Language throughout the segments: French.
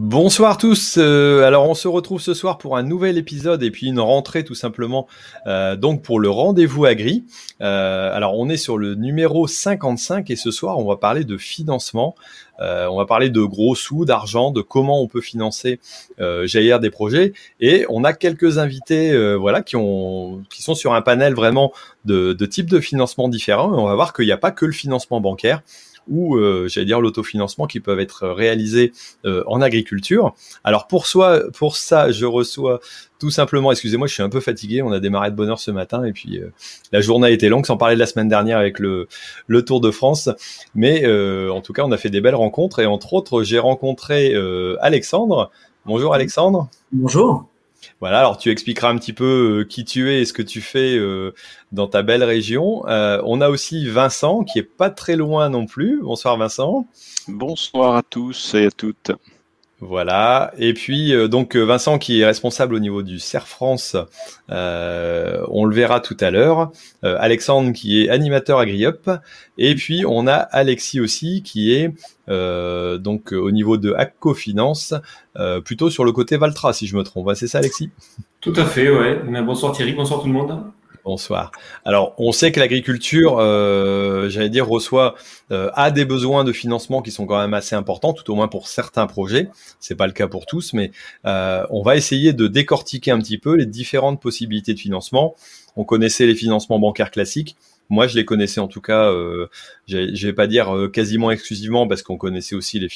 Bonsoir tous. Euh, alors on se retrouve ce soir pour un nouvel épisode et puis une rentrée tout simplement. Euh, donc pour le rendez-vous agri. Euh, alors on est sur le numéro 55 et ce soir on va parler de financement. on va parler de gros sous, d'argent, de comment on peut financer jaillir des projets et on a quelques invités voilà qui ont qui sont sur un panel vraiment de, de types de financement différents et on va voir qu'il n'y a pas que le financement bancaire ou euh, j'allais dire l'autofinancement qui peuvent être réalisés euh, en agriculture. Alors pour soi, pour ça, je reçois tout simplement, excusez-moi, je suis un peu fatigué, on a démarré de bonne heure ce matin et puis euh, la journée a été longue, sans parler de la semaine dernière avec le, le Tour de France. Mais en tout cas, on a fait des belles rencontres et entre autres, j'ai rencontré Alexandre. Bonjour Alexandre. Bonjour. Voilà, alors tu expliqueras un petit peu euh, qui tu es et ce que tu fais euh, dans ta belle région. Euh, on a aussi Vincent qui est pas très loin non plus. Bonsoir Vincent. Bonsoir à tous et à toutes. Voilà. Et puis euh, donc euh, Vincent qui est responsable au niveau du CERF France, euh, on le verra tout à l'heure. Alexandre qui est animateur à GriUp. Et puis on a Alexis aussi qui est donc au niveau de Acco Finance, plutôt sur le côté Valtra si je me trompe. C'est ça Alexis? Tout à fait, ouais. Bonsoir Thierry, bonsoir tout le monde. Bonsoir. Alors, on sait que l'agriculture, euh, j'allais dire, reçoit euh, a des besoins de financement qui sont quand même assez importants, tout au moins pour certains projets. C'est pas le cas pour tous, mais euh, on va essayer de décortiquer un petit peu les différentes possibilités de financement. On connaissait les financements bancaires classiques. Moi, je les connaissais en tout cas, euh, je vais pas dire quasiment exclusivement parce qu'on connaissait aussi les,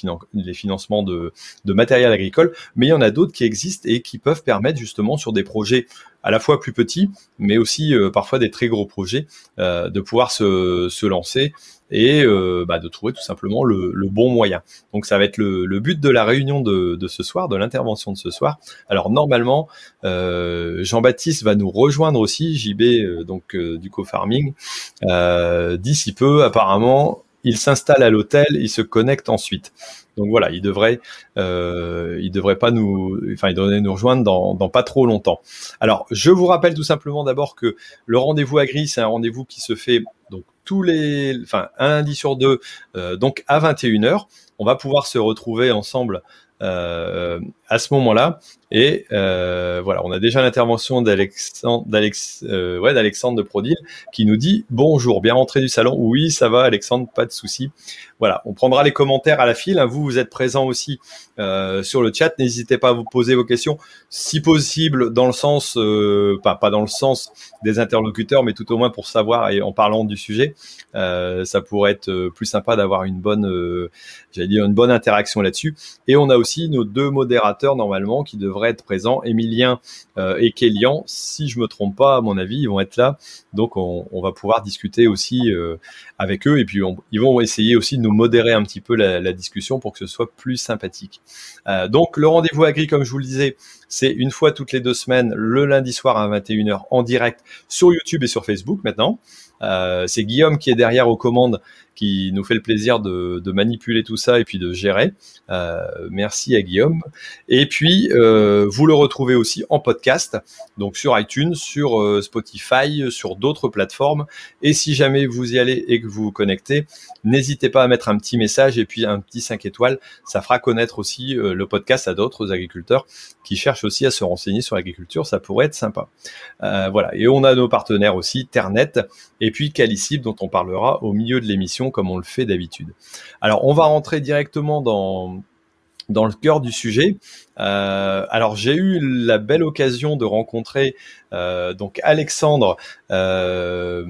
financements de, matériel agricole, mais il y en a d'autres qui existent et qui peuvent permettre justement sur des projets à la fois plus petits, mais aussi euh, parfois des très gros projets, euh, de pouvoir se, se lancer et euh, bah, de trouver tout simplement le, bon moyen. Donc ça va être le, le but de la réunion de, de, ce soir, de l'intervention de ce soir. Alors normalement, euh, Jean-Baptiste va nous rejoindre aussi, JB donc du co-farming, d'ici peu apparemment. Il s'installe à l'hôtel, il se connecte ensuite. Donc voilà, il devrait, euh, il devrait pas nous, enfin, il devrait nous rejoindre dans, dans, pas trop longtemps. Alors, je vous rappelle tout simplement d'abord que le rendez-vous agri, c'est un rendez-vous qui se fait donc tous les, enfin, un lundi sur deux, euh, donc à 21h. On va pouvoir se retrouver ensemble euh, à ce moment-là. Et euh, voilà, on a déjà l'intervention d'Alexandre, d'Alex, euh, ouais, de Prodil qui nous dit bonjour, bien rentré du salon. Oui, ça va, Alexandre, pas de souci. Voilà, on prendra les commentaires à la file. Hein. Vous, vous êtes présent aussi euh, sur le chat. N'hésitez pas à vous poser vos questions, si possible, dans le sens, euh, pas, pas dans le sens des interlocuteurs, mais tout au moins pour savoir et en parlant du sujet, euh, ça pourrait être plus sympa d'avoir une bonne, j'allais dire une bonne interaction là-dessus. Et on a aussi nos deux modérateurs normalement qui devraient être présents, Emilien euh, et Kélian. Si je me trompe pas, à mon avis, ils vont être là. Donc on, va pouvoir discuter aussi euh, avec eux et puis ils vont essayer aussi de nous modérer un petit peu la, discussion pour que ce soit plus sympathique. Euh, donc le rendez-vous agri, comme je vous le disais, c'est une fois toutes les deux semaines, le lundi soir à 21h en direct sur YouTube et sur Facebook maintenant. C'est Guillaume qui est derrière aux commandes, qui nous fait le plaisir de, de manipuler tout ça et puis de gérer. Euh, merci à Guillaume. Et puis, euh, vous le retrouvez aussi en podcast, donc sur iTunes, sur euh, Spotify, sur d'autres plateformes. Et si jamais vous y allez et que vous vous connectez, n'hésitez pas à mettre un petit message et puis un petit 5 étoiles. Ça fera connaître aussi euh, le podcast à d'autres agriculteurs qui cherchent aussi à se renseigner sur l'agriculture. Ça pourrait être sympa. Euh, voilà. Et on a nos partenaires aussi, Ternet et puis Calicib, dont on parlera au milieu de l'émission comme on le fait d'habitude. Alors, on va rentrer directement dans le cœur du sujet. Euh, alors j'ai eu la belle occasion de rencontrer euh, donc Alexandre euh,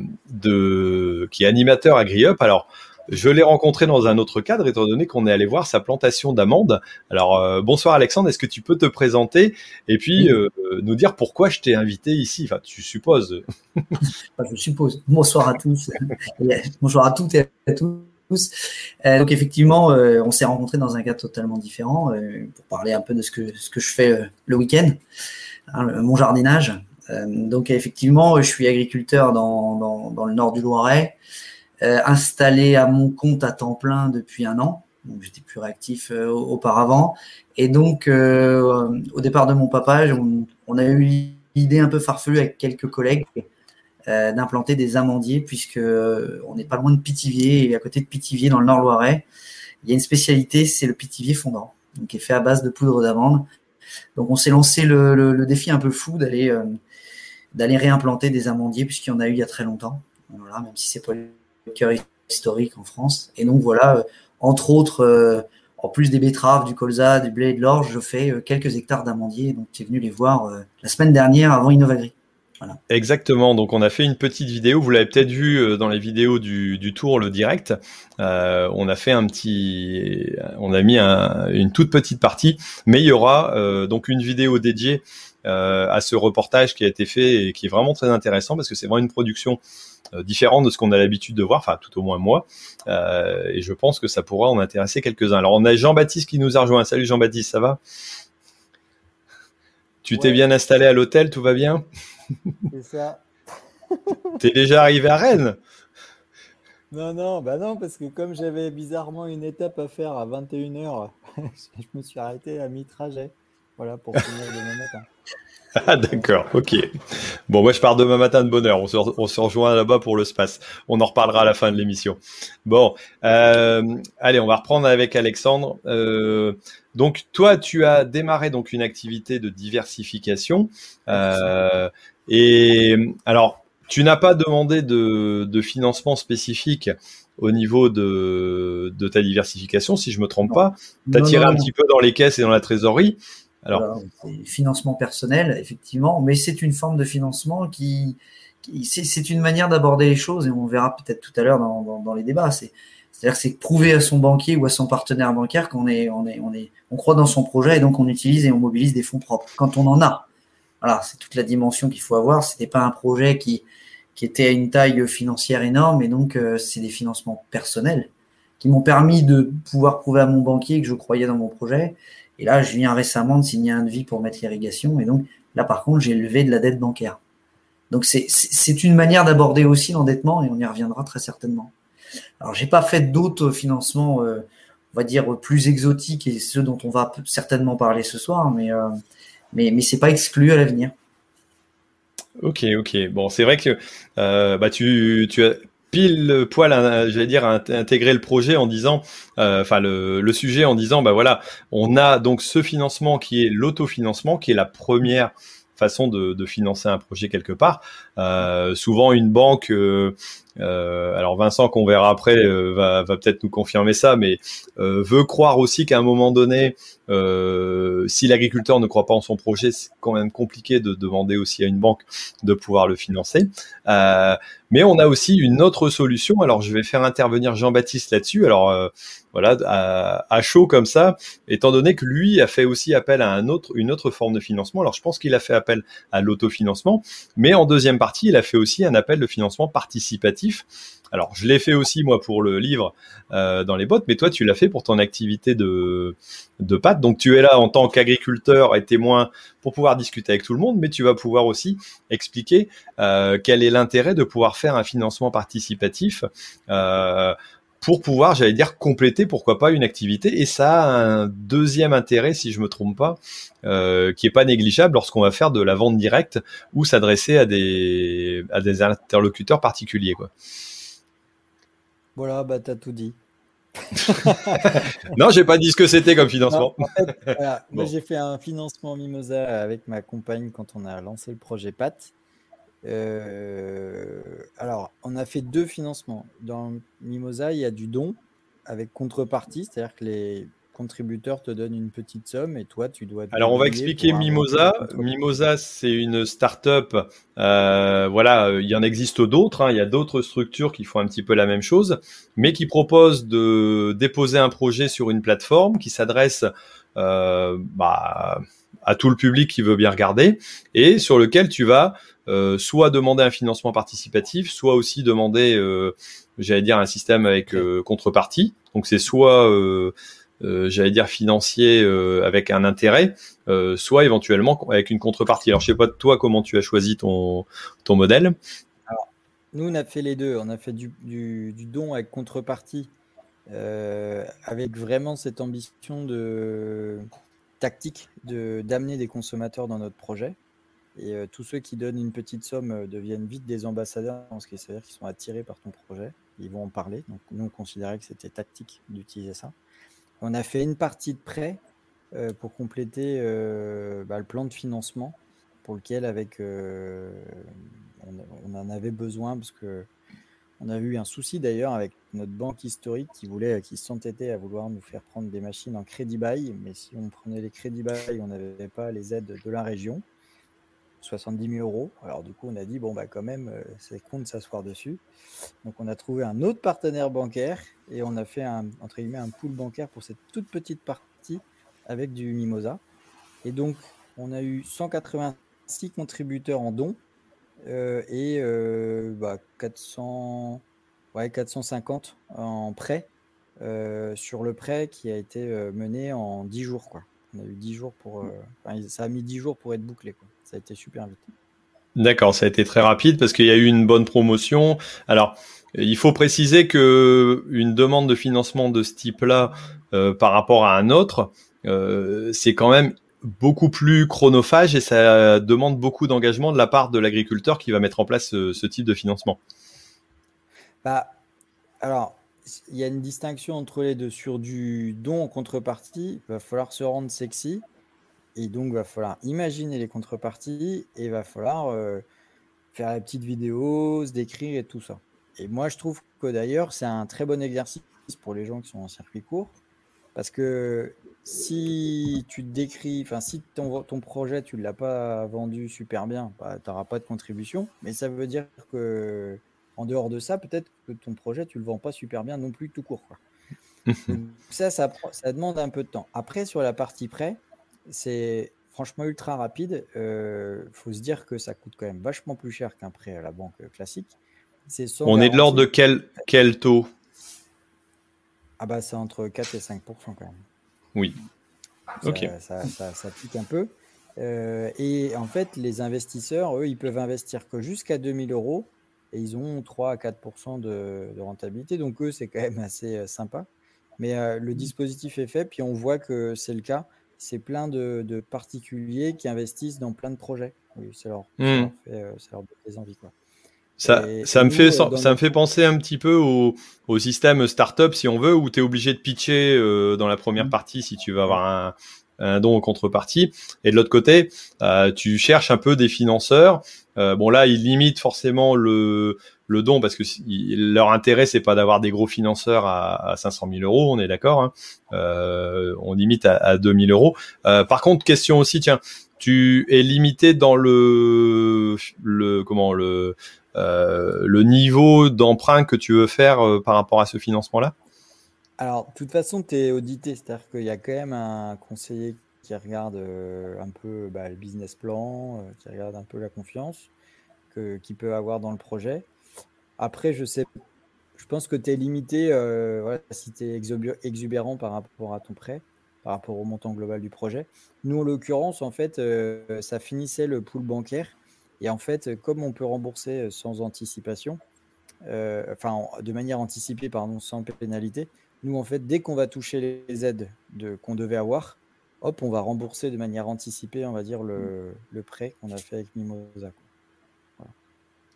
qui est animateur à GriUp. Alors je l'ai rencontré dans un autre cadre, étant donné qu'on est allé voir sa plantation d'amandes. Alors, euh, bonsoir Alexandre, est-ce que tu peux te présenter et puis euh, nous dire pourquoi je t'ai invité ici? Enfin, tu supposes. je suppose. Bonsoir à tous. bonjour à toutes et à tous. Euh, donc effectivement, on s'est rencontrés dans un cadre totalement différent pour parler un peu de ce que, ce que je fais le week-end, hein, mon jardinage. donc effectivement, je suis agriculteur dans, dans, dans le nord du Loiret. Euh, installé à mon compte à temps plein depuis un an. Donc j'étais plus réactif euh, auparavant. Et donc euh, au départ de mon papa, on, a eu l'idée un peu farfelue avec quelques collègues d'implanter des amandiers puisque on n'est pas loin de Pithiviers et à côté de Pithiviers dans le Nord Loiret, il y a une spécialité, c'est le Pithiviers fondant. qui est fait à base de poudre d'amande. Donc on s'est lancé le, défi un peu fou d'aller réimplanter des amandiers puisqu'il y en a eu il y a très longtemps. Même si c'est pas historique en France. Et donc voilà, entre autres en plus des betteraves, du colza, du blé de l'orge, je fais euh, quelques hectares d'amandiers. Donc, tu es venu les voir euh, la semaine dernière avant Innovagri. Voilà. Exactement. Donc, on a fait une petite vidéo. Vous l'avez peut-être vu euh, dans les vidéos du, tour, le direct. on a fait un petit, on a mis une toute petite partie, mais il y aura donc une vidéo dédiée à ce reportage qui a été fait et qui est vraiment très intéressant parce que c'est vraiment une production euh, différent de ce qu'on a l'habitude de voir, enfin tout au moins moi, euh, et je pense que ça pourra en intéresser quelques-uns. Alors on a Jean-Baptiste qui nous a rejoint. Salut Jean-Baptiste, ça va Tu t'es bien installé à l'hôtel, tout va bien C'est ça. T'es déjà arrivé à Rennes non, non, bah non, parce que comme j'avais bizarrement une étape à faire à 21h, je me suis arrêté à mi-trajet. Voilà, pour finir demain matin. Ah d'accord, ok. Bon, moi je pars demain matin de bonne heure. On se, on se rejoint là-bas pour le space. On en reparlera à la fin de l'émission. Bon, euh, allez, on va reprendre avec Alexandre. Euh, donc toi, tu as démarré donc une activité de diversification. Euh, et alors, tu n'as pas demandé de, de, financement spécifique au niveau de, de ta diversification, si je me trompe pas. Tu as tiré un petit peu dans les caisses et dans la trésorerie. Alors, financement personnel, effectivement, mais c'est une forme de financement qui, c'est une manière d'aborder les choses et on verra peut-être tout à l'heure dans, les débats. C'est c'est-à-dire c'est prouver à son banquier ou à son partenaire bancaire qu'on est, on est, on est, on croit dans son projet et donc on utilise et on mobilise des fonds propres quand on en a. Voilà, c'est toute la dimension qu'il faut avoir. C'était pas un projet qui, qui était à une taille financière énorme et donc euh, c'est des financements personnels qui m'ont permis de pouvoir prouver à mon banquier que je croyais dans mon projet et là, je viens récemment de signer un devis pour mettre l'irrigation. Et donc, là, par contre, j'ai levé de la dette bancaire. Donc, c'est une manière d'aborder aussi l'endettement et on y reviendra très certainement. Alors, j'ai pas fait d'autres financements, euh, on va dire, plus exotiques et ceux dont on va certainement parler ce soir, mais, euh, mais, mais pas exclu à l'avenir. Ok, ok. Bon, c'est vrai que euh, bah, tu, tu as pile poil, j'allais dire, intégrer le projet en disant, euh, enfin le, sujet en disant, bah voilà, on a donc ce financement qui est l'autofinancement, qui est la première façon de, financer un projet quelque part. Euh, souvent, une banque, euh, alors Vincent, qu'on verra après, va, va peut-être nous confirmer ça, mais veut croire aussi qu'à un moment donné, si l'agriculteur ne croit pas en son projet, c'est quand même compliqué de demander aussi à une banque de pouvoir le financer. Mais on a aussi une autre solution. Alors, je vais faire intervenir Jean-Baptiste là-dessus. Alors, euh, voilà, à, chaud comme ça, étant donné que lui a fait aussi appel à un autre, une autre forme de financement. Alors, je pense qu'il a fait appel à l'autofinancement, mais en deuxième il a fait aussi un appel de financement participatif. Alors, je l'ai fait aussi moi pour le livre euh, dans les bottes, mais toi, tu l'as fait pour ton activité de de pâte. Donc, tu es là en tant qu'agriculteur et témoin pour pouvoir discuter avec tout le monde, mais tu vas pouvoir aussi expliquer euh, quel est l'intérêt de pouvoir faire un financement participatif. Euh, pour pouvoir, j'allais dire, compléter, pourquoi pas, une activité. Et ça a un deuxième intérêt, si je me trompe pas, euh, qui est pas négligeable lorsqu'on va faire de la vente directe ou s'adresser à des, à des interlocuteurs particuliers. Quoi. Voilà, bah t'as tout dit. non, j'ai pas dit ce que c'était comme financement. Moi, j'ai fait un financement Mimosa avec ma compagne quand on a lancé le projet PAT. Euh, alors, on a fait deux financements. Dans Mimosa, il y a du don avec contrepartie, c'est-à-dire que les contributeur te donne une petite somme et toi, tu dois. Alors, on va expliquer Mimosa. Mimosa, c'est une start-up. Euh, voilà, il y en existe d'autres. Hein. Il y a d'autres structures qui font un petit peu la même chose, mais qui proposent de déposer un projet sur une plateforme qui s'adresse euh, bah, à tout le public qui veut bien regarder et sur lequel tu vas euh, soit demander un financement participatif, soit aussi demander, j'allais dire, un système avec contrepartie. Donc, c'est soit euh, j'allais dire financier euh, avec un intérêt, euh, soit éventuellement avec une contrepartie. Alors je sais pas de toi comment tu as choisi ton ton modèle. Alors, nous on a fait les deux, on a fait du, du, don avec contrepartie, avec vraiment cette ambition de tactique d'amener des consommateurs dans notre projet. Et tous ceux qui donnent une petite somme deviennent vite des ambassadeurs, ce qui veut dire qu'ils sont attirés par ton projet. Ils vont en parler. Donc, nous, on considérait que c'était tactique d'utiliser ça. On a fait une partie de prêt pour compléter bah, le plan de financement pour lequel avec, on, en avait besoin parce que on a eu un souci d'ailleurs avec notre banque historique qui voulait, qui s'entêtait à vouloir nous faire prendre des machines en crédit bail, mais si on prenait les crédits bail, on n'avait pas les aides de la région, 70 000 euros. Alors du coup, on a dit bon bah quand même, euh, c'est con de s'asseoir dessus. Donc on a trouvé un autre partenaire bancaire et on a fait un entre guillemets un pool bancaire pour cette toute petite partie avec du Mimosa. Et donc on a eu 186 contributeurs en dons euh, et euh, bah, 400, ouais, 450 en prêt euh, sur le prêt qui a été mené en 10 jours. Quoi. On a eu 10 jours pour. ça a mis 10 jours pour être bouclé. Quoi. Ça a été super vite. D'accord, ça a été très rapide parce qu'il y a eu une bonne promotion. Alors, il faut préciser que une demande de financement de ce type-là par rapport à un autre, c'est quand même beaucoup plus chronophage et ça demande beaucoup d'engagement de la part de l'agriculteur qui va mettre en place ce, type de financement. Bah, alors, il y a une distinction entre les deux. Sur du don en contrepartie, il va falloir se rendre sexy et donc il va falloir imaginer les contreparties et il va falloir euh, faire la petite vidéo, se décrire et tout ça. Et moi, je trouve que d'ailleurs, c'est un très bon exercice pour les gens qui sont en circuit court parce que si tu te décris, enfin, si ton, ton projet, tu ne l'as pas vendu super bien, bah, tu n'auras pas de contribution. Mais ça veut dire que, en dehors de ça, peut-être que ton projet, tu ne le vends pas super bien non plus tout court. ça, ça, ça, demande un peu de temps. Après, sur la partie prêt, c'est franchement ultra rapide. Il euh, faut se dire que ça coûte quand même vachement plus cher qu'un prêt à la banque classique. On est de l'ordre de quel, quel taux? Ah bah c'est entre 4 et 5% quand même. Oui. Ça, ok. Ça, pique un peu. Euh, et en fait, les investisseurs, eux, ils peuvent investir que jusqu'à 2000 euros et ils ont 3 à 4% de, rentabilité. Donc, eux, c'est quand même assez euh, sympa. Mais euh, le dispositif est fait, puis on voit que c'est le cas. C'est plein de, particuliers qui investissent dans plein de projets. Oui, ça leur, hmm. fait, des envies. Quoi. Ça, ça, me fait, euh, ça me fait penser un petit peu au, au système startup, si on veut, où tu es obligé de pitcher euh, dans la première mmh. partie si tu veux avoir un, un don en contrepartie. Et de l'autre côté, euh, tu cherches un peu des financeurs. Euh, bon là, ils limitent forcément le, le don parce que leur intérêt c'est pas d'avoir des gros financeurs à, à 500 000 euros, on est d'accord. Hein. Euh, on limite à, à 2000 euros. Euh, par contre, question aussi, tiens, tu es limité dans le, le comment le le niveau d'emprunt que tu veux faire euh, par rapport à ce financement-là? Alors, de toute façon, tu es audité, c'est-à-dire qu'il y a quand même un conseiller qui regarde euh, un peu bah, le business plan, qui regarde un peu la confiance qu'il peut avoir dans le projet. Après, je sais, je pense que tu es limité si tu es exubérant par rapport à ton prêt, par rapport au montant global du projet. Nous, en l'occurrence, en fait, ça finissait le pool bancaire et en fait, comme on peut rembourser euh, sans anticipation, euh, enfin de manière anticipée, pardon, sans pénalité, nous en fait, dès qu'on va toucher les aides qu'on devait avoir, hop, on va rembourser de manière anticipée, on va dire, le, prêt qu'on a fait avec Mimosa.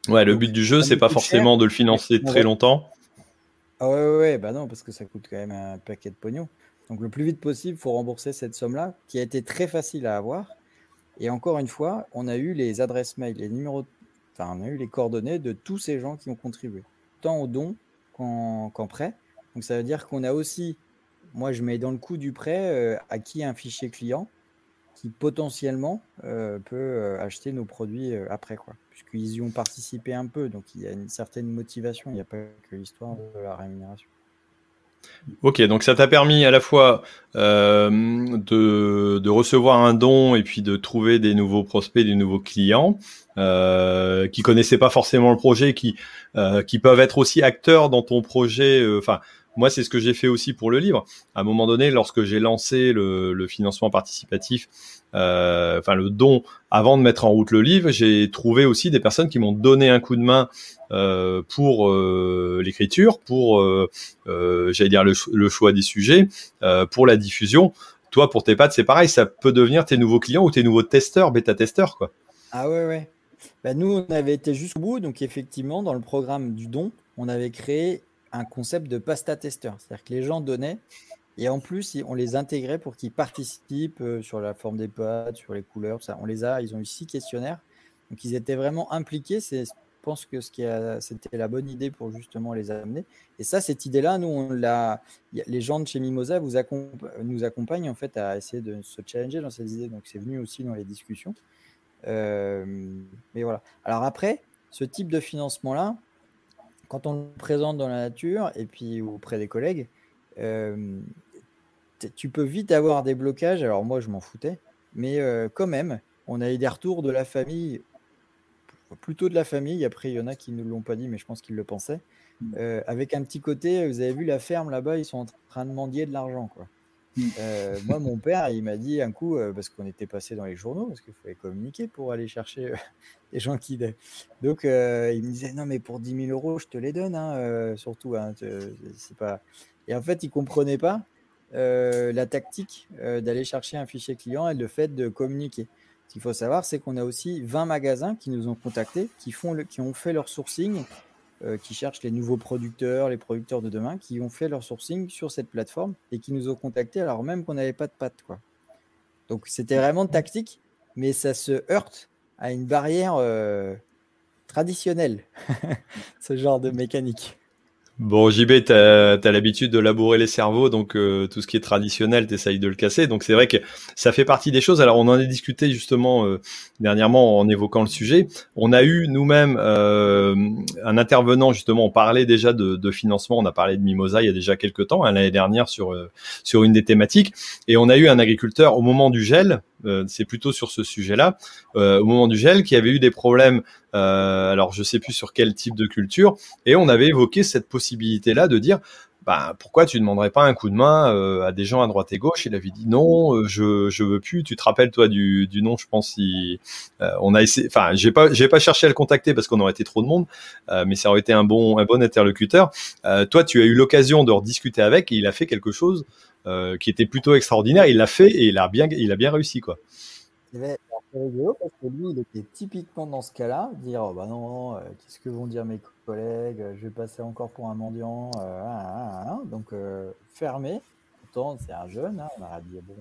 Ouais, le but du jeu, c'est pas forcément de le financer très longtemps. Ah ouais, ouais, bah non, parce que ça coûte quand même un paquet de pognon. Donc le plus vite possible, il faut rembourser cette somme-là, qui a été très facile à avoir. Et encore une fois, on a eu les adresses mail, les numéros, enfin, on a eu les coordonnées de tous ces gens qui ont contribué, tant au don qu'en prêt. Donc ça veut dire qu'on a aussi, moi je mets dans le coût du prêt euh, à qui un fichier client qui potentiellement euh, peut euh, acheter nos produits après, quoi, puisqu'ils y ont participé un peu. Donc il y a une certaine motivation, il n'y a pas que l'histoire de la rémunération. Ok, donc ça t'a permis à la fois euh, de, recevoir un don et puis de trouver des nouveaux prospects, des nouveaux clients euh, qui connaissaient pas forcément le projet, qui euh, qui peuvent être aussi acteurs dans ton projet. Euh, enfin, moi, c'est ce que j'ai fait aussi pour le livre. À un moment donné, lorsque j'ai lancé le, financement participatif, euh, enfin le don, avant de mettre en route le livre, j'ai trouvé aussi des personnes qui m'ont donné un coup de main euh, pour euh, l'écriture, pour, j'allais dire, le, choix des sujets, pour la diffusion. Toi, pour tes pattes, c'est pareil, ça peut devenir tes nouveaux clients ou tes nouveaux testeurs, bêta-testeurs, quoi. Ah ouais, ouais. Bah, nous, on avait été jusqu'au bout, donc effectivement, dans le programme du don, on avait créé un concept de pasta testeur. C'est-à-dire que les gens donnaient Et en plus, on les intégrait pour qu'ils participent sur la forme des pattes, sur les couleurs, ça. On les a, ils ont eu six questionnaires. Donc ils étaient vraiment impliqués. C'est pense que ce qui c'était la bonne idée pour justement les amener. Et ça, cette idée-là, nous, on l'a, les gens de chez Mimosa vous nous accompagnent en fait à essayer de se challenger dans ces idées. Donc, c'est venu aussi dans les discussions. Euh, mais voilà. Alors après, ce type de financement-là, quand on le présente dans la nature et puis auprès des collègues, euh, tu peux vite avoir des blocages. Alors moi, je m'en foutais, mais euh, quand même, on a eu des retours de la famille plutôt de la famille. Après, il y en a qui ne l'ont pas dit, mais je pense qu'ils le pensaient. Mm. Euh, avec un petit côté, vous avez vu la ferme là-bas, ils sont en train de mendier de l'argent. quoi. Euh, moi, mon père, il m'a dit un coup, euh, parce qu'on était passé dans les journaux, parce qu'il fallait communiquer pour aller chercher des gens qui. Donc, il me disait Non, mais pour 10 000 euros, je te les donne, hein, surtout. Hein, c'est pas... Et en fait, il ne comprenait pas la tactique d'aller chercher un fichier client et le fait de communiquer. Ce qu'il faut savoir, c'est qu'on a aussi 20 magasins qui nous ont contactés, qui, font qui ont fait leur sourcing, euh, qui cherchent les nouveaux producteurs, les producteurs de demain, qui ont fait leur sourcing sur cette plateforme et qui nous ont contactés alors même qu'on n'avait pas de patte. Quoi. Donc c'était vraiment tactique, mais ça se heurte à une barrière euh, traditionnelle, ce genre de mécanique. Bon, JB, tu as, l'habitude de labourer les cerveaux, donc euh, tout ce qui est traditionnel, tu essayes de le casser. Donc c'est vrai que ça fait partie des choses. Alors on en a discuté justement euh, dernièrement en évoquant le sujet. On a eu nous-mêmes euh, un intervenant, justement, on parlait déjà de, de, financement, on a parlé de Mimosa il y a déjà quelques temps, hein, l'année dernière sur, sur une des thématiques. Et on a eu un agriculteur au moment du gel, euh, c'est plutôt sur ce sujet-là, euh, au moment du gel, qui avait eu des problèmes, euh, alors je sais plus sur quel type de culture, et on avait évoqué cette possibilité-là de dire, bah, pourquoi tu ne demanderais pas un coup de main à des gens à droite et gauche? Il avait dit non, je je veux plus. Tu te rappelles toi du, du nom, je pense. Si, on a essayé, enfin, j'ai pas j'ai pas cherché à le contacter parce qu'on aurait été trop de monde, mais ça aurait été un bon un bon interlocuteur. toi, tu as eu l'occasion de rediscuter avec et il a fait quelque chose euh, qui était plutôt extraordinaire. Il l'a fait et il a bien, il a bien réussi, quoi. Parce que lui, il était typiquement dans ce cas-là, dire oh, bah non, euh, qu'est-ce que vont dire mes collègues, je vais passer encore pour un mendiant, euh, hein, hein, hein, donc fermé. Pourtant, c'est un jeune, on a dit bon.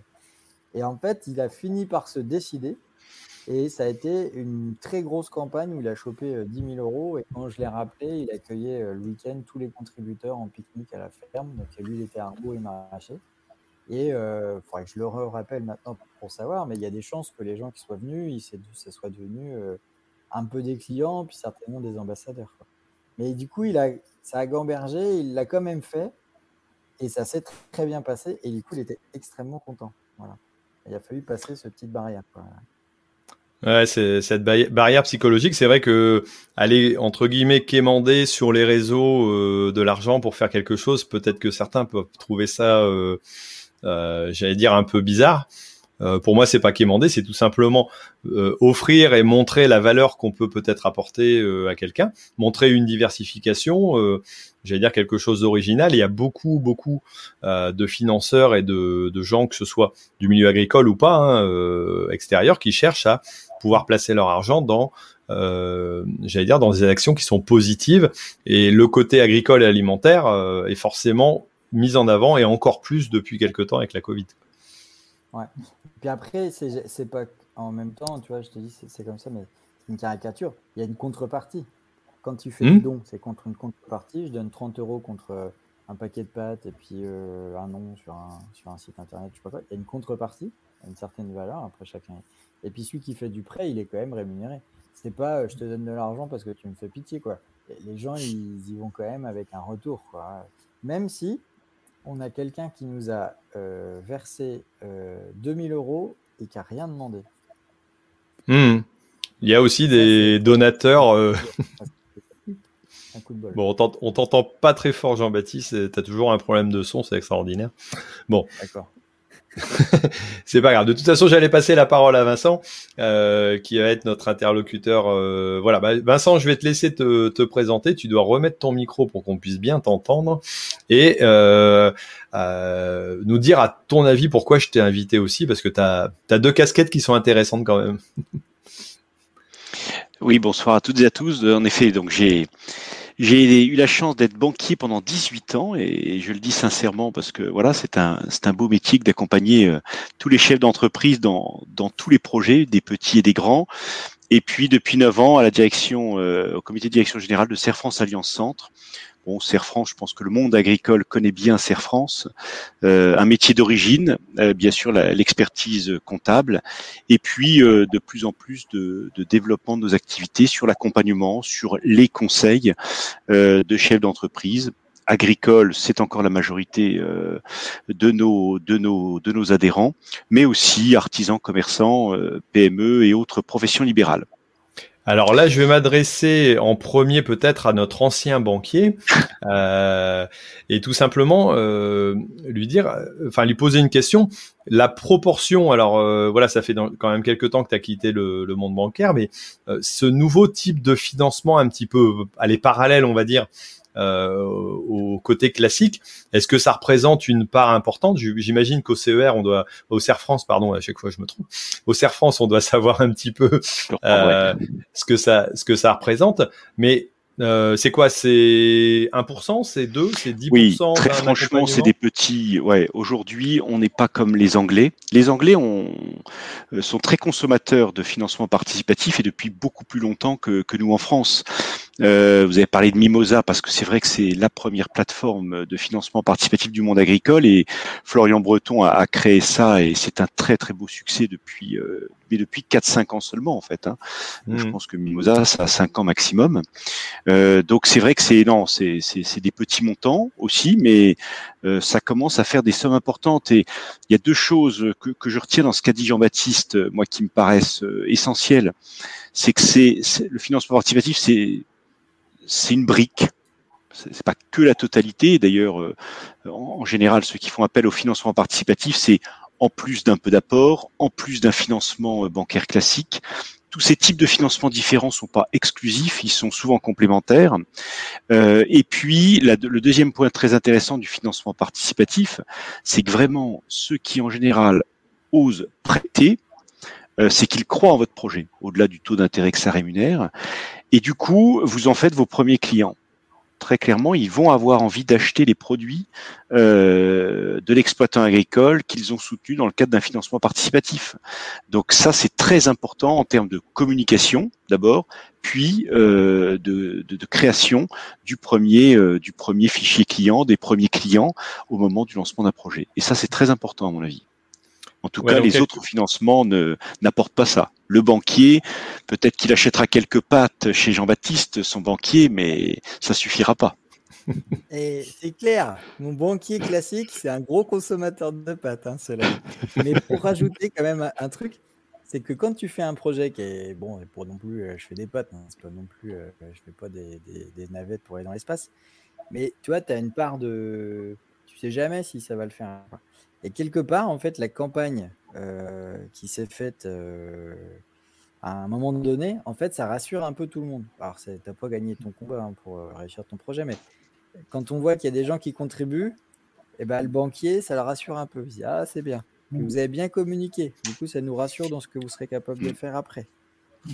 Et en fait, il a fini par se décider. Et ça a été une très grosse campagne où il a chopé 10 000 euros. Et quand je l'ai rappelé, il accueillait le week-end tous les contributeurs en pique-nique à la ferme. Donc lui, il était beau et maraîcher. Et il euh, faudrait que je le rappelle maintenant pour savoir, mais il y a des chances que les gens qui soient venus, ça soit devenu euh, un peu des clients, puis certainement des ambassadeurs. Mais du coup, il a, ça a gambergé, il l'a quand même fait, et ça s'est très bien passé, et du coup, il était extrêmement content. Voilà. Il a fallu passer ce petite barrière. Ouais, cette barrière psychologique. C'est vrai que aller entre guillemets quémander sur les réseaux euh, de l'argent pour faire quelque chose, peut-être que certains peuvent trouver ça j'allais dire un peu bizarre. Euh, pour moi, c'est pas quémander, c'est tout simplement euh, offrir et montrer la valeur qu'on peut peut-être apporter à quelqu'un, montrer une diversification, j'allais dire quelque chose d'original. Il y a beaucoup, beaucoup de financeurs et de, de, gens, que ce soit du milieu agricole ou pas, hein, extérieur, qui cherchent à pouvoir placer leur argent dans, j'allais dire, dans des actions qui sont positives. Et le côté agricole et alimentaire est forcément mise en avant et encore plus depuis quelques temps avec la Covid. Ouais. Puis après, c'est pas en même temps, tu vois, je te dis, c'est comme ça, mais c'est une caricature. Il y a une contrepartie. Quand tu fais hmm. du don, c'est contre une contrepartie. Je donne 30 euros contre euh, un paquet de pâtes et puis euh, un nom sur un, sur un site internet, je sais pas quoi. Il y a une contrepartie, une certaine valeur, après chacun. Et puis celui qui fait du prêt, il est quand même rémunéré. C'est pas euh, je te donne de l'argent parce que tu me fais pitié, quoi. les gens, ils y vont quand même avec un retour, quoi. Même si on a quelqu'un qui nous a euh, versé 2000 euh, euros et qui n'a rien demandé. Hmm. Il y a aussi des donateurs. Euh, bon, on t'entend pas très fort, Jean-Baptiste. Tu as toujours un problème de son, c'est extraordinaire. Bon. D'accord. c'est pas grave. De toute façon, j'allais passer la parole à Vincent, euh, qui va être notre interlocuteur. Euh, voilà, bah, Vincent, je vais te laisser te, présenter. Tu dois remettre ton micro pour qu'on puisse bien t'entendre et euh, nous dire à ton avis pourquoi je t'ai invité aussi, parce que tu as, deux casquettes qui sont intéressantes quand même. oui, bonsoir à toutes et à tous. En effet, donc j'ai J'ai eu la chance d'être banquier pendant 18 ans et je le dis sincèrement parce que voilà, c'est un, c'est un beau métier d'accompagner euh, tous les chefs d'entreprise dans, dans tous les projets, des petits et des grands. Et puis depuis 9 ans à la direction, euh, au comité de direction générale de Serre France Alliance Centre, Bon, Serre France, je pense que le monde agricole connaît bien Serre France, euh, un métier d'origine, euh, bien sûr l'expertise comptable, et puis euh, de plus en plus de, de, développement de nos activités sur l'accompagnement, sur les conseils de chefs d'entreprise. Agricole, c'est encore la majorité de nos de nos de nos adhérents, mais aussi artisans, commerçants, PME et autres professions libérales. Alors là, je vais m'adresser en premier peut-être à notre ancien banquier euh, et tout simplement euh, lui dire, enfin lui poser une question. La proportion, alors euh, voilà, ça fait quand même quelques temps que tu as quitté le, monde bancaire, mais ce nouveau type de financement un petit peu, allez, parallèle, on va dire, euh, au côté classique. Est-ce que ça représente une part importante? J'imagine qu'au CER, on doit, au CER France, pardon, à chaque fois je me trompe. Au CER France, on doit savoir un petit peu euh, ce que ça, ce que ça représente. Mais euh, c'est quoi? C'est 1% C'est 2 C'est 10% Oui, très franchement, c'est? des petits. Ouais, aujourd'hui, on n'est pas comme les Anglais. Les Anglais ont, euh, sont très consommateurs de financement participatif et depuis beaucoup plus longtemps que, que nous en France. Euh, vous avez parlé de Mimosa parce que c'est vrai que c'est la première plateforme de financement participatif du monde agricole et Florian Breton a, a créé ça et c'est un très très beau succès depuis euh, mais depuis 4-5 ans seulement en fait. Hein. Je mmh. pense que Mimosa ça a 5 ans maximum. Euh, donc c'est vrai que c'est non, c'est c'est des petits montants aussi, mais euh, ça commence à faire des sommes importantes et il y a deux choses que, que je retiens dans ce qu'a dit Jean-Baptiste, moi qui me paraissent euh, essentielles, c'est que c'est le financement participatif, c'est c'est une brique. C'est pas que la totalité. D'ailleurs, euh, en général, ceux qui font appel au financement participatif, c'est en plus d'un peu d'apport, en plus d'un financement euh, bancaire classique. Tous ces types de financements différents sont pas exclusifs, ils sont souvent complémentaires. Euh, et puis, le deuxième point très intéressant du financement participatif, c'est que vraiment ceux qui en général osent prêter, c'est qu'ils croient en votre projet, au-delà du taux d'intérêt que ça rémunère. Et du coup, vous en faites vos premiers clients. Très clairement, ils vont avoir envie d'acheter les produits euh, de l'exploitant agricole qu'ils ont soutenu dans le cadre d'un financement participatif. Donc ça, c'est très important en termes de communication d'abord, puis euh, de, création du premier, euh, du premier fichier client, des premiers clients au moment du lancement d'un projet. Et ça, c'est très important à mon avis. En tout cas, les autres financements n'apportent pas ça. Le banquier, peut-être qu'il achètera quelques pâtes chez Jean-Baptiste, son banquier, mais ça suffira pas. Et c'est clair, mon banquier classique, c'est un gros consommateur de pâtes, hein, cela. Mais pour rajouter quand même un truc, c'est que quand tu fais un projet qui est bon, pour non plus, euh, je fais des pâtes, hein, c'est pas non plus, euh, je fais pas des, navettes pour aller dans l'espace, mais tu vois, tu as une part de, tu sais jamais si ça va le faire. Et quelque part, en fait, la campagne euh, qui s'est faite euh, à un moment donné, en fait, ça rassure un peu tout le monde. Alors, tu n'as pas gagné ton combat hein, pour euh, réussir ton projet, mais quand on voit qu'il y a des gens qui contribuent, eh ben, le banquier, ça le rassure un peu. Il dit, ah, c'est bien. Mmh. Vous avez bien communiqué. Du coup, ça nous rassure dans ce que vous serez capable de faire après.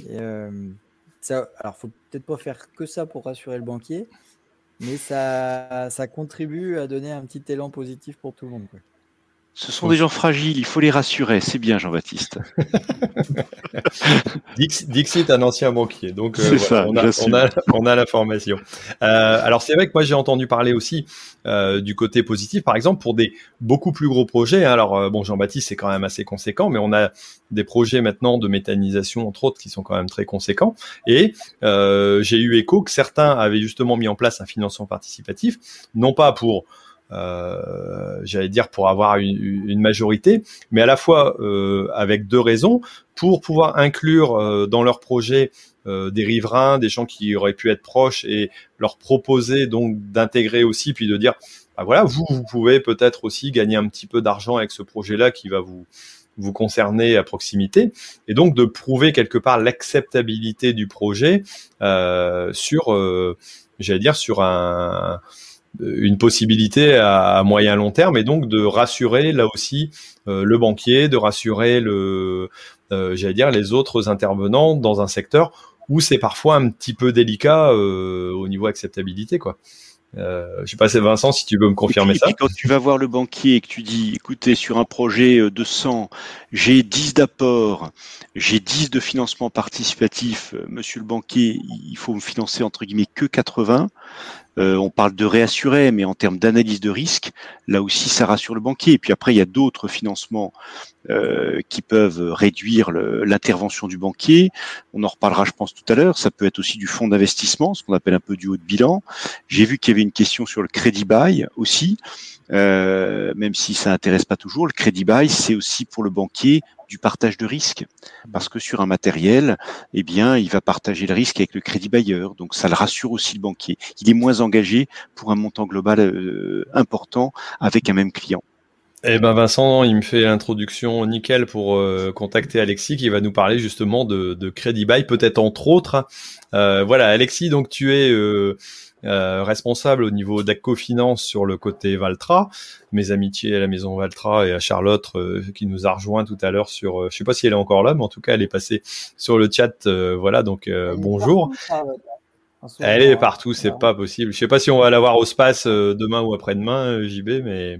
Et, ça, alors, faut peut-être pas faire que ça pour rassurer le banquier, mais ça, ça contribue à donner un petit élan positif pour tout le monde. Quoi. Ce sont des gens fragiles, il faut les rassurer. C'est bien, Jean-Baptiste. Dixit, un ancien banquier, donc euh, on, a, la formation. Euh, alors c'est vrai que moi j'ai entendu parler aussi euh, du côté positif, par exemple pour des beaucoup plus gros projets. Hein. Alors bon, Jean-Baptiste c'est quand même assez conséquent, mais on a des projets maintenant de méthanisation entre autres qui sont quand même très conséquents. Et j'ai eu écho que certains avaient justement mis en place un financement participatif, non pas pour j'allais dire pour avoir une, majorité, mais à la fois euh, avec deux raisons. Pour pouvoir inclure euh, dans leur projet des riverains, des gens qui auraient pu être proches et leur proposer donc d'intégrer aussi, puis de dire bah voilà, vous vous pouvez peut-être aussi gagner un petit peu d'argent avec ce projet-là qui va vous vous concerner à proximité, et donc de prouver quelque part l'acceptabilité du projet euh, sur, j'allais dire, sur un, une possibilité à, moyen long terme et donc de rassurer là aussi euh, le banquier, de rassurer le, euh, j'allais dire les autres intervenants dans un secteur où c'est parfois un petit peu délicat au niveau acceptabilité, quoi. Euh, je sais pas, c'est Vincent, si tu veux me confirmer ça. quand tu vas voir le banquier et que tu dis, écoutez, sur un projet euh, de 100, j'ai 10 d'apport, j'ai 10 de financement participatif, euh, monsieur le banquier, il faut me financer entre guillemets que 80. Euh, on parle de réassurer, mais en termes d'analyse de risque, là aussi, ça rassure le banquier. Et puis après, il y a d'autres financements euh, qui peuvent réduire l'intervention du banquier. On en reparlera, je pense, tout à l'heure. Ça peut être aussi du fonds d'investissement, ce qu'on appelle un peu du haut de bilan. J'ai vu qu'il y avait une question sur le crédit bail aussi. Euh, même si ça intéresse pas toujours, le crédit bail, c'est aussi pour le banquier du partage de risque, parce que sur un matériel, eh bien, il va partager le risque avec le crédit bailleur, donc ça le rassure aussi le banquier. Il est moins engagé pour un montant global euh, important avec un même client. Eh ben Vincent, il me fait l'introduction nickel pour euh, contacter Alexis qui va nous parler justement de, de crédit bail, peut-être entre autres. voilà, Alexis, donc tu es euh, responsable au niveau d'Acofinance sur le côté Valtra. Mes amitiés à la maison Valtra et à Charlotte euh, qui nous a rejoint tout à l'heure sur, euh, je sais pas si elle est encore là, mais en tout cas elle est passée sur le chat. voilà, donc bonjour. Elle est partout, c'est pas possible. Je sais pas si on va la voir au space demain ou après-demain, JB, mais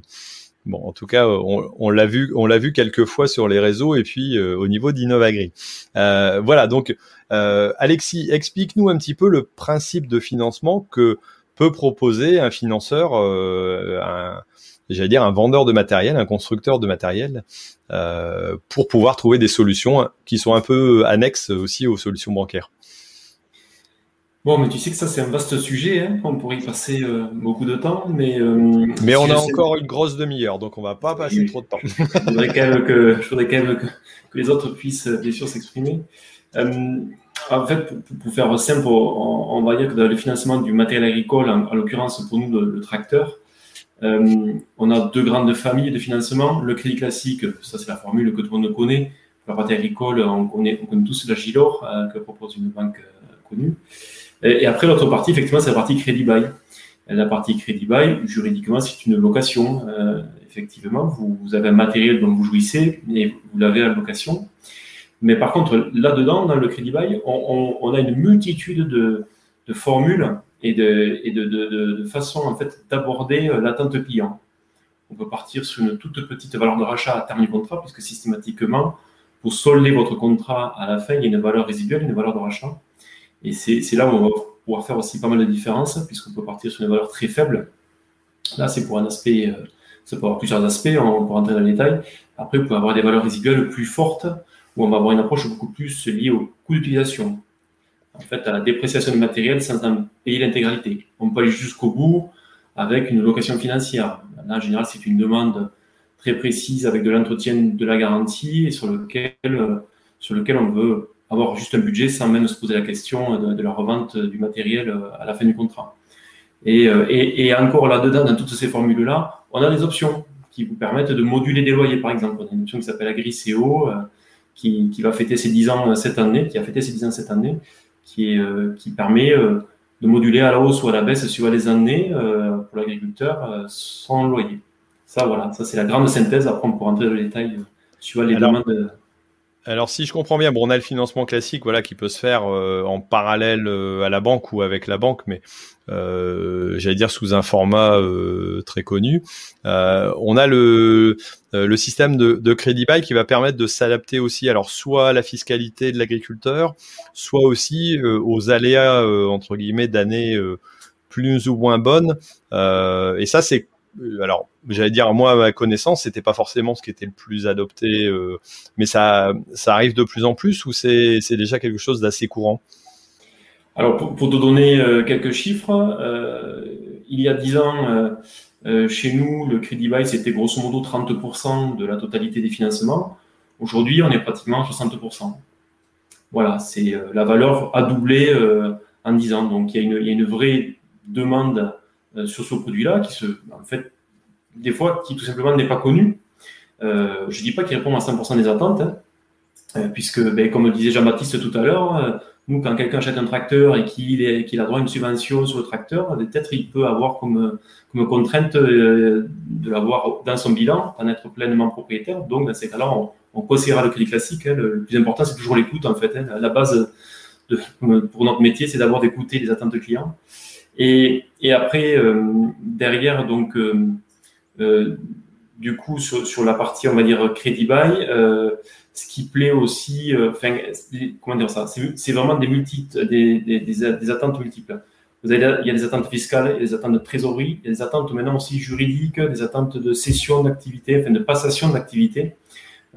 Bon, en tout cas, on, l'a vu, on l'a vu quelques fois sur les réseaux et puis au niveau d'Innovagri. Euh, voilà, donc euh, Alexis, explique-nous un petit peu le principe de financement que peut proposer un financeur, euh, un, j'allais dire un vendeur de matériel, un constructeur de matériel, euh, pour pouvoir trouver des solutions qui sont un peu annexes aussi aux solutions bancaires. Bon, mais tu sais que ça, c'est un vaste sujet. Hein. on pourrait y passer beaucoup de temps, mais. mais on a encore une grosse demi-heure, donc on va pas passer trop de temps. je voudrais quand même que, je voudrais quand même que, que les autres puissent bien sûr s'exprimer. En fait, pour, faire simple, on, va dire que dans le financement du matériel agricole, en, l'occurrence pour nous le, tracteur, euh, on a deux grandes familles de financement. Le crédit classique, ça c'est la formule que tout le monde connaît. Pour la partie agricole, on connaît, on connaît tous la Gilor euh, que propose une banque euh, connue. Et, après, l'autre partie, effectivement, c'est la partie crédit bail. La partie crédit bail, juridiquement, c'est une location. effectivement, vous, vous, avez un matériel dont vous jouissez, mais vous l'avez en location. Mais par contre, là-dedans, dans le crédit bail, on, a une multitude de, formules et de, façons en fait, d'aborder euh, l'attente client. On peut partir sur une toute petite valeur de rachat à terme du contrat, puisque systématiquement, pour solder votre contrat à la fin, il y a une valeur résiduelle, une valeur de rachat. Et c'est là où on va pouvoir faire aussi pas mal de différences, puisqu'on peut partir sur une valeur très faible. Là, c'est pour un aspect, euh, ça peut avoir plusieurs aspects, on peut rentrer dans le détail. Après, vous pouvez avoir des valeurs résiduelles plus fortes, où on va avoir une approche beaucoup plus liée au coût d'utilisation. En fait, à la dépréciation du matériel sans en payer l'intégralité. On peut aller jusqu'au bout avec une location financière. Là, en général, c'est une demande très précise avec de l'entretien de la garantie et sur lequel, sur lequel on veut avoir juste un budget sans même se poser la question de, la revente du matériel à la fin du contrat. Et, et, et encore là-dedans, dans toutes ces formules-là, on a des options qui vous permettent de moduler des loyers, par exemple. On a une option qui s'appelle AgriCO, qui, va fêter ses 10 ans cette année, qui a fêté ses 10 ans cette année, qui, est, euh, qui permet euh, de moduler à la hausse ou à la baisse suivant les années euh, pour l'agriculteur sans loyer. Ça, voilà, ça c'est la grande synthèse. Après, on pourra rentrer dans les détails suivant les demandes. Alors, si je comprends bien, bon, on a le financement classique, voilà, qui peut se faire en parallèle à la banque ou avec la banque, mais euh, j'allais dire sous un format euh, très connu. Euh, on a le, le système de, de crédit bail qui va permettre de s'adapter aussi, alors soit à la fiscalité de l'agriculteur, soit aussi aux aléas entre guillemets d'années plus ou moins bonnes. et ça, c'est alors, j'allais dire, moi, à ma connaissance, c'était pas forcément ce qui était le plus adopté, mais ça, ça arrive de plus en plus ou c'est déjà quelque chose d'assez courant? Alors, pour, te donner euh, quelques chiffres, euh, il y a 10 ans, euh, chez nous, le crédit bail, c'était grosso modo 30% de la totalité des financements. Aujourd'hui, on est pratiquement à 60%. Voilà, c'est la valeur a doublé en 10 ans. Donc, il il y a une vraie demande sur ce produit-là qui se, en fait, des fois, qui tout simplement n'est pas connu. je ne dis pas qu'il répond à 100% des attentes, hein, puisque, ben, comme le disait Jean-Baptiste tout à l'heure, nous, quand quelqu'un achète un tracteur et qu'il a droit à une subvention sur le tracteur, peut-être il peut avoir comme, comme contrainte euh, de l'avoir dans son bilan, d'en être pleinement propriétaire. Donc, dans ces cas-là, on, on conseillera le crédit classique. Hein. Le plus important, c'est toujours l'écoute, en fait. Hein. La base pour notre métier, c'est d'abord d'écouter les attentes clients. Et, après, derrière, donc, du coup, sur, la partie, on va dire, crédit buy, ce qui plaît aussi, enfin, comment dire ça, c'est vraiment des, attentes multiples. Il y a des attentes fiscales, des attentes de trésorerie, des attentes maintenant aussi juridiques, des attentes de cession d'activité, enfin de passation d'activité.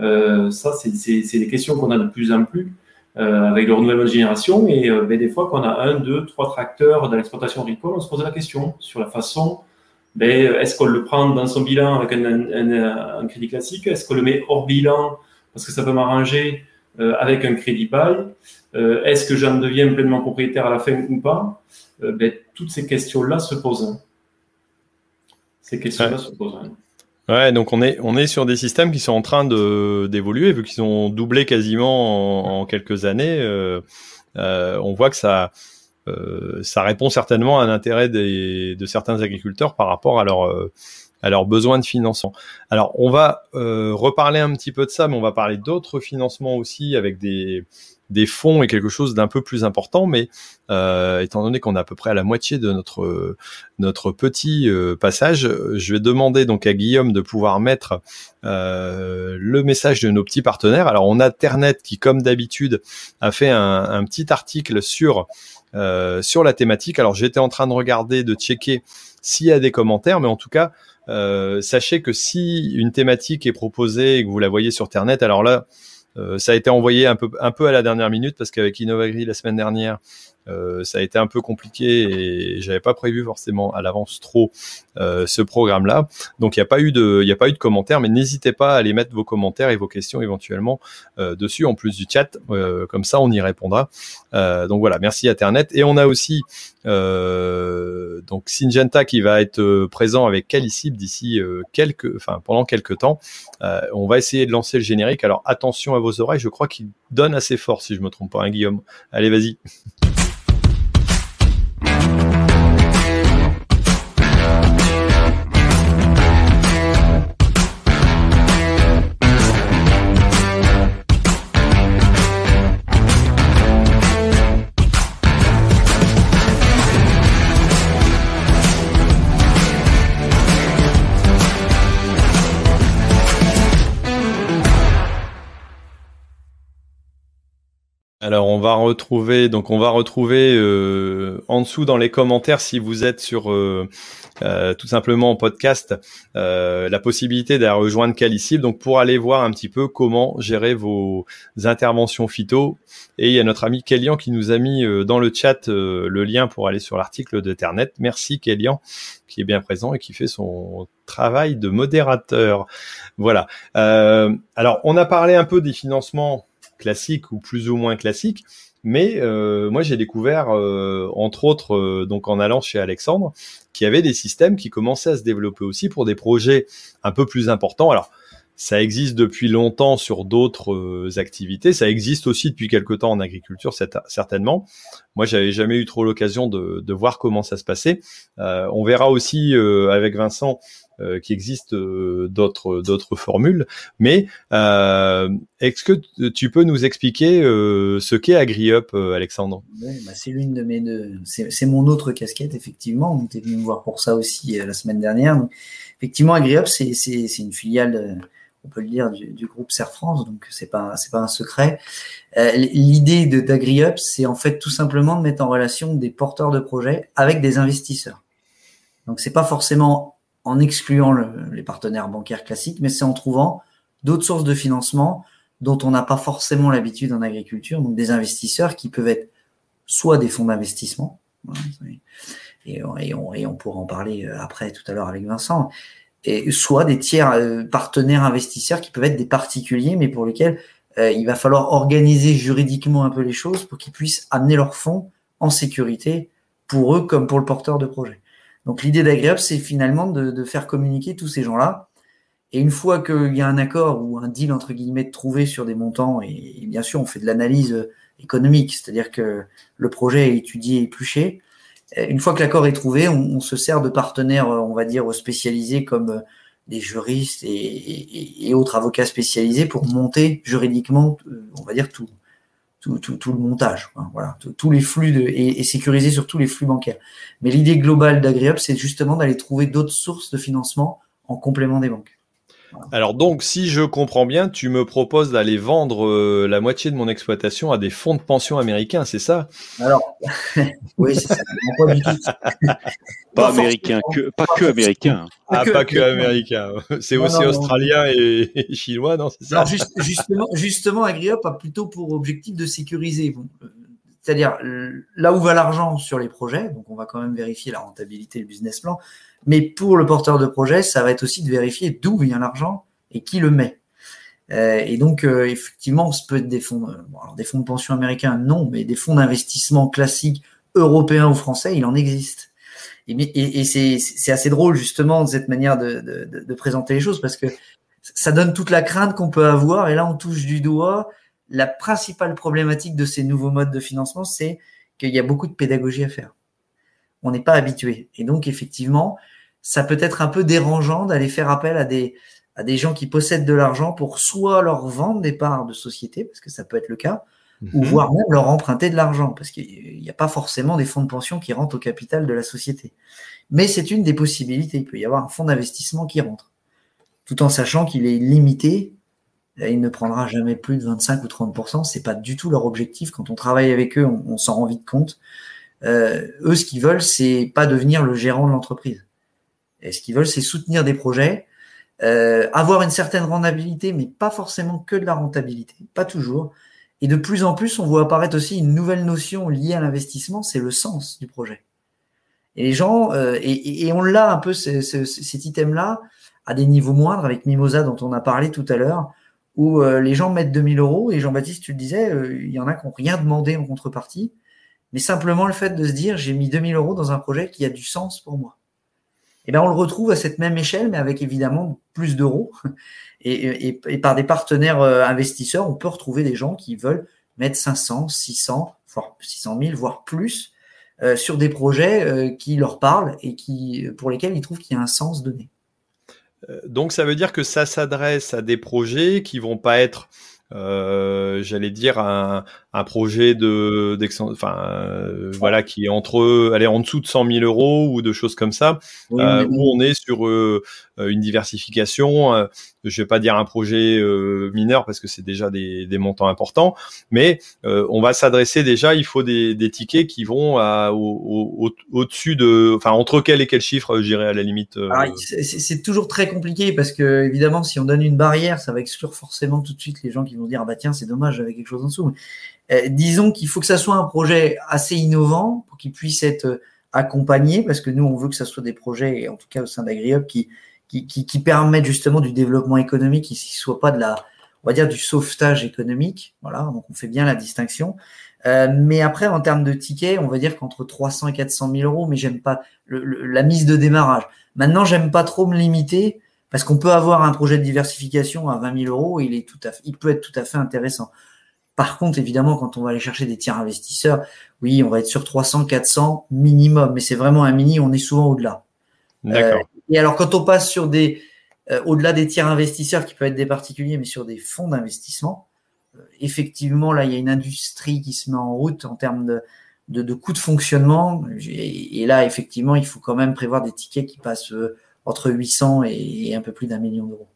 Euh, ça, c'est des questions qu'on a de plus en plus euh, avec le renouvellement de génération. Et euh, ben, des fois, qu'on a un, deux, trois tracteurs dans l'exploitation agricole, on se pose la question sur la façon ben, est-ce qu'on le prend dans son bilan avec un, un, un crédit classique? Est-ce qu'on le met hors bilan parce que ça peut m'arranger euh, avec un crédit bail? Euh, Est-ce que j'en deviens pleinement propriétaire à la fin ou pas? Ben, Toutes ces questions-là se posent. Ces questions-là se posent. Ouais, donc on est on est sur des systèmes qui sont en train de d'évoluer vu qu'ils ont doublé quasiment en, quelques années. Euh, euh, on voit que ça euh, ça répond certainement à un intérêt des, de certains agriculteurs par rapport à leur à leurs besoins de financement. Alors on va reparler un petit peu de ça, mais on va parler d'autres financements aussi avec des des fonds et quelque chose d'un peu plus important, mais euh, étant donné qu'on est à peu près à la moitié de notre notre petit euh, passage, je vais demander donc à Guillaume de pouvoir mettre euh, le message de nos petits partenaires. Alors on a Ternet qui, comme d'habitude, a fait un, un, petit article sur euh, sur la thématique. Alors j'étais en train de regarder, de checker s'il y a des commentaires, mais en tout cas, euh, sachez que si une thématique est proposée et que vous la voyez sur Ternet, alors là, ça a été envoyé un peu, à la dernière minute parce qu'avec Innovagri la semaine dernière, euh, ça a été un peu compliqué et j'avais pas prévu forcément à l'avance trop euh, ce programme-là. Donc il n'y a pas eu de, il a pas eu de commentaires, mais n'hésitez pas à aller mettre vos commentaires et vos questions éventuellement euh, dessus en plus du chat. Euh, comme ça, on y répondra. Euh, donc voilà, merci Internet. Et on a aussi donc Syngenta qui va être présent avec Calicib d'ici quelques, enfin pendant quelques temps. on va essayer de lancer le générique. Alors attention à vos oreilles, je crois qu'il donne assez fort si je me trompe pas, hein, Guillaume. Allez, vas-y. Alors on va retrouver donc on va retrouver euh, en dessous dans les commentaires si vous êtes sur euh, euh, tout simplement en podcast la possibilité d'aller rejoindre Calicib donc pour aller voir un petit peu comment gérer vos interventions phyto et il y a notre ami Kélian qui nous a mis dans le chat le lien pour aller sur l'article de Ternet. Merci Kélian qui est bien présent et qui fait son travail de modérateur. Voilà. alors on a parlé un peu des financements classique ou plus ou moins classique. Mais euh, moi, j'ai découvert, euh, entre autres, euh, donc en allant chez Alexandre, qu'il y avait des systèmes qui commençaient à se développer aussi pour des projets un peu plus importants. Alors, ça existe depuis longtemps sur d'autres activités. Ça existe aussi depuis quelque temps en agriculture, certainement. Moi, j'avais jamais eu trop l'occasion de, de, voir comment ça se passait. on verra aussi avec Vincent euh, qui existe euh, d'autres formules. Mais euh, est-ce que tu peux nous expliquer ce qu'est AgriUp, Alexandre? Bah, C'est l'une de mes. C'est mon autre casquette, effectivement. Tu es venu me voir pour ça aussi la semaine dernière. Effectivement, AgriUp, c'est une filiale on peut le dire, du, groupe Serre France, donc c'est pas pas un secret. Euh, L'idée d'AgriUp, c'est en fait tout simplement de mettre en relation des porteurs de projets avec des investisseurs. Donc c'est pas forcément en excluant les partenaires bancaires classiques, mais c'est en trouvant d'autres sources de financement dont on n'a pas forcément l'habitude en agriculture, donc des investisseurs qui peuvent être soit des fonds d'investissement, et, on, pourra en parler euh, après tout à l'heure avec Vincent, et soit des tiers euh, partenaires investisseurs qui peuvent être des particuliers, mais pour lesquels euh, il va falloir organiser juridiquement un peu les choses pour qu'ils puissent amener leurs fonds en sécurité pour eux comme pour le porteur de projet. Donc l'idée d'agréable, c'est finalement de, faire communiquer tous ces gens-là. Et une fois qu'il y a un accord ou un deal entre guillemets trouvé sur des montants, et, bien sûr on fait de l'analyse économique, c'est-à-dire que le projet est étudié et épluché. Une fois que l'accord est trouvé, on, se sert de partenaires, on va dire, spécialisés comme des juristes et, et, autres avocats spécialisés pour monter juridiquement, on va dire, tout, tout, le montage, voilà, tous les flux de, et, et, sécuriser sur tous les flux bancaires. Mais l'idée globale d'AgriUp, c'est justement d'aller trouver d'autres sources de financement en complément des banques. Alors donc, si je comprends bien, tu me proposes d'aller vendre euh, la moitié de mon exploitation à des fonds de pension américains, c'est ça? Alors, oui, c'est ça. Pas, américain, que, pas que américain. Ah, pas que américain. C'est aussi australien et, chinois, non C'est ça? Alors justement, justement, AgriUp a plutôt pour objectif de sécuriser. C'est-à-dire là où va l'argent sur les projets, donc on va quand même vérifier la rentabilité, le business plan, mais pour le porteur de projet, ça va être aussi de vérifier d'où vient l'argent et qui le met. Euh, et donc, euh, effectivement, ça peut être des fonds, euh, alors des fonds de pension américains, non, mais des fonds d'investissement classiques européens ou français, il en existe. Et, c'est assez drôle justement de cette manière de, présenter les choses parce que ça donne toute la crainte qu'on peut avoir. Et là, on touche du doigt la principale problématique de ces nouveaux modes de financement, c'est qu'il y a beaucoup de pédagogie à faire. On n'est pas habitué. Et donc, effectivement, ça peut être un peu dérangeant d'aller faire appel à des, à des gens qui possèdent de l'argent pour soit leur vendre des parts de société, parce que ça peut être le cas, ou mhm. voire même leur emprunter de l'argent, parce qu'il n'y a pas forcément des fonds de pension qui rentrent au capital de la société. Mais c'est une des possibilités. Il peut y avoir un fonds d'investissement qui rentre, tout en sachant qu'il est limité. Il ne prendra jamais plus de 25 ou 30% C'est pas du tout leur objectif. Quand on travaille avec eux, on, s'en rend vite compte. Euh, eux, ce qu'ils veulent, c'est pas devenir le gérant de l'entreprise. Et ce qu'ils veulent, c'est soutenir des projets, euh, avoir une certaine rentabilité, mais pas forcément que de la rentabilité, pas toujours. Et de plus en plus, on voit apparaître aussi une nouvelle notion liée à l'investissement, c'est le sens du projet. Et les gens, euh, et, on l'a un peu cet item-là à des niveaux moindres avec Mimosa dont on a parlé tout à l'heure, où euh, les gens mettent 2000 euros et Jean-Baptiste, tu le disais, il y en a qui n'ont rien demandé en contrepartie, mais simplement le fait de se dire j'ai mis 2000 euros dans un projet qui a du sens pour moi eh bien, on le retrouve à cette même échelle, mais avec évidemment plus d'euros. Et, par des partenaires euh, investisseurs, on peut retrouver des gens qui veulent mettre 500, 600, voire 600 000, voire plus, euh, sur des projets euh, qui leur parlent et pour lesquels ils trouvent qu'il y a un sens donné. Donc, ça veut dire que ça s'adresse à des projets qui vont pas être j'allais dire un, un, projet de enfin euh, voilà qui est entre aller en dessous de 100 000 euros ou de choses comme ça. Euh, où on est sur euh, une diversification je vais pas dire un projet mineur parce que c'est déjà des, des, montants importants mais on va s'adresser déjà il faut des, des, tickets qui vont à, au, au, dessus de enfin entre quel et quel chiffre j'irai à la limite c'est toujours très compliqué parce que évidemment si on donne une barrière ça va exclure forcément tout de suite les gens qui vont dire ah bah tiens c'est dommage j'avais quelque chose en dessous. Euh, disons qu'il faut que ça soit un projet assez innovant pour qu'il puisse être euh, accompagné parce que nous on veut que ça soit des projets en tout cas au sein d'AgriUp qui, qui, qui, permettent justement du développement économique qui soit pas de la on va dire du sauvetage économique. Voilà donc on fait bien la distinction. Euh, mais après, en termes de tickets, on va dire qu'entre 300 et 400 000 euros, mais j'aime pas la mise de démarrage. Maintenant, j'aime pas trop me limiter parce qu'on peut avoir un projet de diversification à 20 000 euros, il, est tout à il peut être tout à fait intéressant. Par contre, évidemment, quand on va aller chercher des tiers investisseurs, oui, on va être sur 300, 400 minimum, mais c'est vraiment un mini, on est souvent au-delà. D'accord. Euh, et alors, quand on passe sur des, euh, au-delà des tiers investisseurs qui peuvent être des particuliers, mais sur des fonds d'investissement, euh, effectivement, là, il y a une industrie qui se met en route en termes de, de, de coûts de fonctionnement. Et, et, là, effectivement, il faut quand même prévoir des tickets qui passent entre 800 et, un peu plus d'un million d'euros.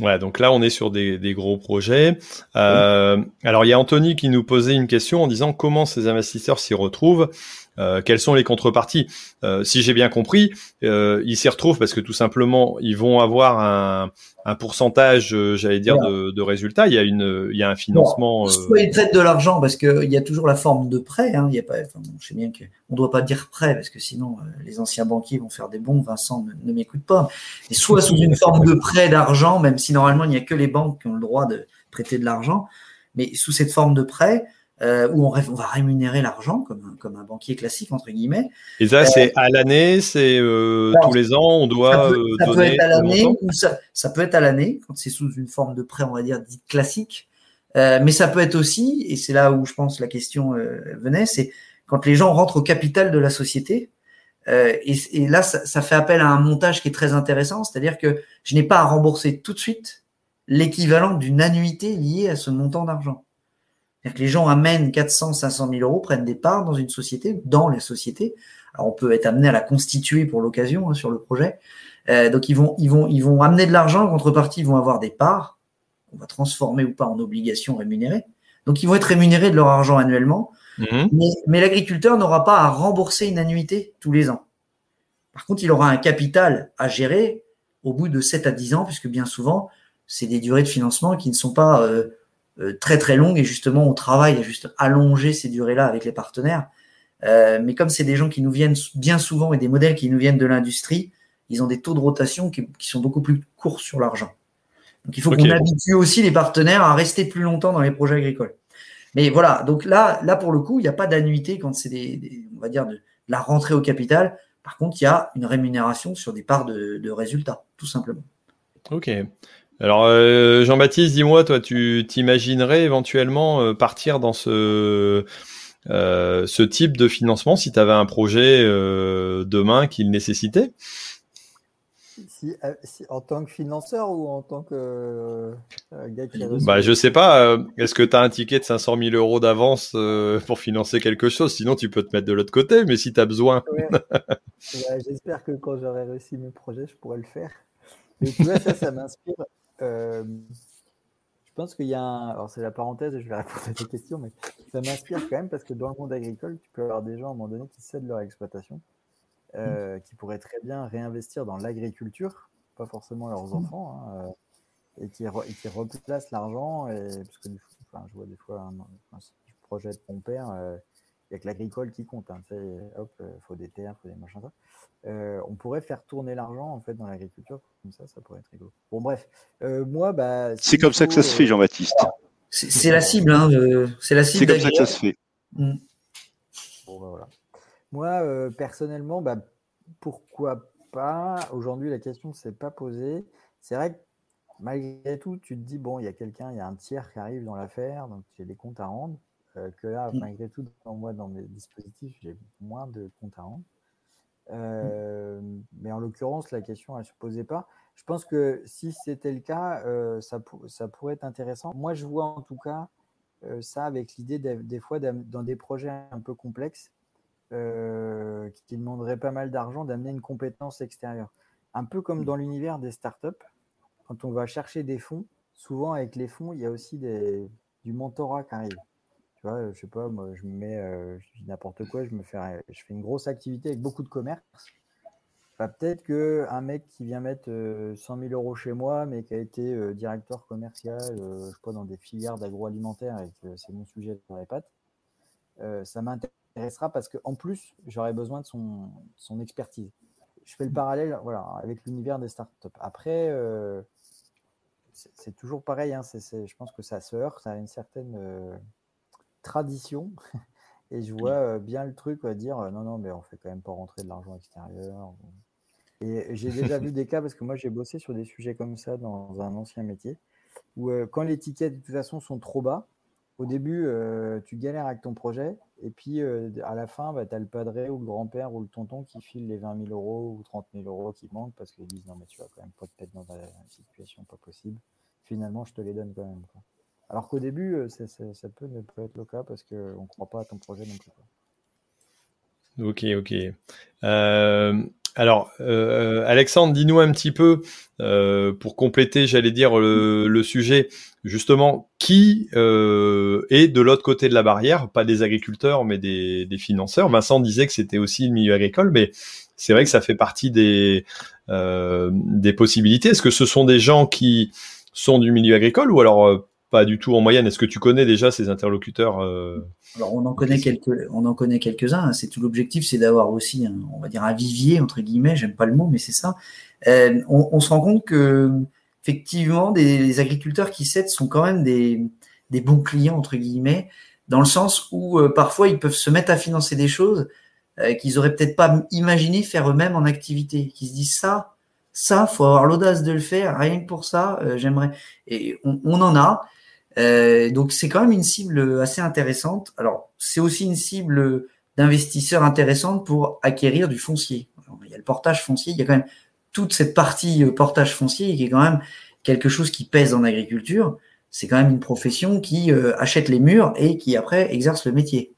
Ouais, donc là, on est sur des, gros projets. Euh, alors, il y a Anthony qui nous posait une question en disant comment ces investisseurs s'y retrouvent. Euh, quelles sont les contreparties euh, Si j'ai bien compris, euh, ils s'y retrouvent parce que tout simplement, ils vont avoir un, un pourcentage, euh, j'allais dire, de, de, résultats. Il y a une, il y a un financement. soit ils traitent de l'argent parce qu'il y a toujours la forme de prêt. Hein, il y a pas, enfin, je sais bien qu'on ne doit pas dire prêt parce que sinon les anciens banquiers vont faire des bons. Vincent ne, ne m'écoute pas. Et soit sous une forme de prêt d'argent, même si normalement il n'y a que les banques qui ont le droit de prêter de l'argent, mais sous cette forme de prêt euh, où on, va rémunérer l'argent comme, comme un banquier classique, entre guillemets. Et ça, c'est euh, à l'année, c'est euh, tous les ans, on doit ça peut, ça peut être à l'année, ou ça, ça, peut être à l'année, quand c'est sous une forme de prêt, on va dire, dite classique. mais ça peut être aussi, et c'est là où je pense la question venait, c'est quand les gens rentrent au capital de la société, et, et, là, ça, ça, fait appel à un montage qui est très intéressant, c'est-à-dire que je n'ai pas à rembourser tout de suite l'équivalent d'une annuité liée à ce montant d'argent. C'est-à-dire que les gens amènent 400, 500 000 euros, prennent des parts dans une société, dans les sociétés. Alors on peut être amené à la constituer pour l'occasion hein, sur le projet. Euh, donc ils vont, ils vont, ils vont amener de l'argent. En contrepartie, ils vont avoir des parts qu'on va transformer ou pas en obligations rémunérées. Donc ils vont être rémunérés de leur argent annuellement. Mhm. Mais, mais l'agriculteur n'aura pas à rembourser une annuité tous les ans. Par contre, il aura un capital à gérer au bout de 7 à 10 ans, puisque bien souvent, c'est des durées de financement qui ne sont pas euh, très très longues et justement on travaille à juste allonger ces durées-là avec les partenaires. Euh, mais comme c'est des gens qui nous viennent bien souvent et des modèles qui nous viennent de l'industrie, ils ont des taux de rotation qui, sont beaucoup plus courts sur l'argent. Donc il faut qu'on habitue aussi les partenaires à rester plus longtemps dans les projets agricoles. Mais voilà, donc là, là pour le coup, il n'y a pas d'annuité quand c'est des, on va dire de, la rentrée au capital. Par contre, il y a une rémunération sur des parts de, de résultats, tout simplement. Ok. Alors euh, Jean-Baptiste, dis-moi, toi, tu t'imaginerais éventuellement euh, partir dans ce euh, ce type de financement si tu avais un projet demain qu'il nécessitait? En tant que financeur ou en tant que gars qui bah, Je sais pas. Est-ce que tu as un ticket de 500 000 euros d'avance pour financer quelque chose? Sinon, tu peux te mettre de l'autre côté, mais si tu as besoin. J'espère que quand j'aurai réussi mes projets, je pourrai le faire. Mais tu vois, ça, ça m'inspire. Euh, je pense qu'il y a un. Alors, c'est la parenthèse, je vais répondre à tes questions, mais ça m'inspire quand même parce que dans le monde agricole, tu peux avoir des gens à un moment donné qui cèdent leur exploitation, euh, qui pourraient très bien réinvestir dans l'agriculture, pas forcément leurs mmh. enfants, hein, euh, et, qui qui replacent l'argent. Parce que enfin, je vois des fois un, un, projet de mon père n'y a que l'agricole qui compte. Hein, hop, il faut des terres, il faut des machins. Euh, on pourrait faire tourner l'argent en fait dans l'agriculture comme ça, ça pourrait être rigolo. Bon bref, euh, moi bah. c'est comme ça que ça se fait, Jean-Baptiste. C'est la cible, hein, c'est la cible. C'est comme ça que ça se fait. Mm. Bon bah, voilà. Moi euh, personnellement, bah, pourquoi pas? Aujourd'hui, la question ne s'est pas posée. C'est vrai que malgré tout, tu te dis bon, il y a quelqu'un, il y a un tiers qui arrive dans l'affaire, donc j'ai des comptes à rendre. Que là, mm. malgré tout, dans moi, dans mes dispositifs, j'ai moins de comptes à rendre. Euh, mais en l'occurrence, la question, elle ne se posait pas. Je pense que si c'était le cas, euh, ça, ça, pourrait être intéressant. Moi, je vois en tout cas euh, ça avec l'idée des fois dans des projets un peu complexes qui demanderaient pas mal d'argent d'amener une compétence extérieure. Un peu comme dans l'univers des startups, quand on va chercher des fonds, souvent avec les fonds, il y a aussi des, du mentorat qui arrive. Tu vois, je sais pas, moi, je me mets, euh, je dis n'importe quoi, je me fais, je fais une grosse activité avec beaucoup de commerce. Bah, peut-être qu'un mec qui vient mettre 100 euh, 000 euros chez moi, mais qui a été euh, directeur commercial, je sais pas, dans des filières d'agroalimentaire et que c'est mon sujet dans les pattes, ça m'intéressera parce qu'en plus, j'aurais besoin de son, expertise. Je fais le parallèle voilà, avec l'univers des startups. Après, c'est toujours pareil, hein, je pense que ça se heurte, a une certaine tradition. Et je vois bien le truc, à dire non, non, mais on fait quand même pas rentrer de l'argent extérieur. Et j'ai déjà vu des cas, parce que moi j'ai bossé sur des sujets comme ça dans un ancien métier, où quand les tickets de toute façon sont trop bas, au début tu galères avec ton projet, et puis à la fin, bah, tu as le padré ou le grand-père ou le tonton qui file les 20 000 euros ou 30 000 euros qui manquent parce qu'ils disent non, mais tu vas quand même pas te mettre dans une situation pas possible. Finalement, je te les donne quand même. Quoi. Alors qu'au début, euh, ça peut ne pas être le cas parce qu'on ne croit pas à ton projet non plus. Ok, ok. Euh, alors, euh, Alexandre, dis-nous un petit peu, pour compléter, j'allais dire, le, sujet, justement, qui est de l'autre côté de la barrière, pas des agriculteurs, mais des, financeurs. Vincent disait que c'était aussi le milieu agricole, mais c'est vrai que ça fait partie des possibilités. Est-ce que ce sont des gens qui sont du milieu agricole ou alors pas du tout en moyenne. Est-ce que tu connais déjà ces interlocuteurs euh, Alors on en connaît quelques-uns. Hein. C'est tout l'objectif, c'est d'avoir aussi, un, on va dire un vivier entre guillemets. J'aime pas le mot, mais c'est ça. Euh, on, se rend compte que effectivement, des, agriculteurs qui cèdent sont quand même des, bons clients entre guillemets, dans le sens où euh, parfois ils peuvent se mettre à financer des choses qu'ils auraient peut-être pas imaginé faire eux-mêmes en activité, qui se disent ça, ça, faut avoir l'audace de le faire. Rien que pour ça, j'aimerais. Et on, en a. Euh, donc c'est quand même une cible assez intéressante. Alors c'est aussi une cible d'investisseurs intéressante pour acquérir du foncier. il y a le portage foncier, il y a quand même toute cette partie euh, portage foncier qui est quand même quelque chose qui pèse en agriculture. c'est quand même une profession qui euh, achète les murs et qui après exerce le métier.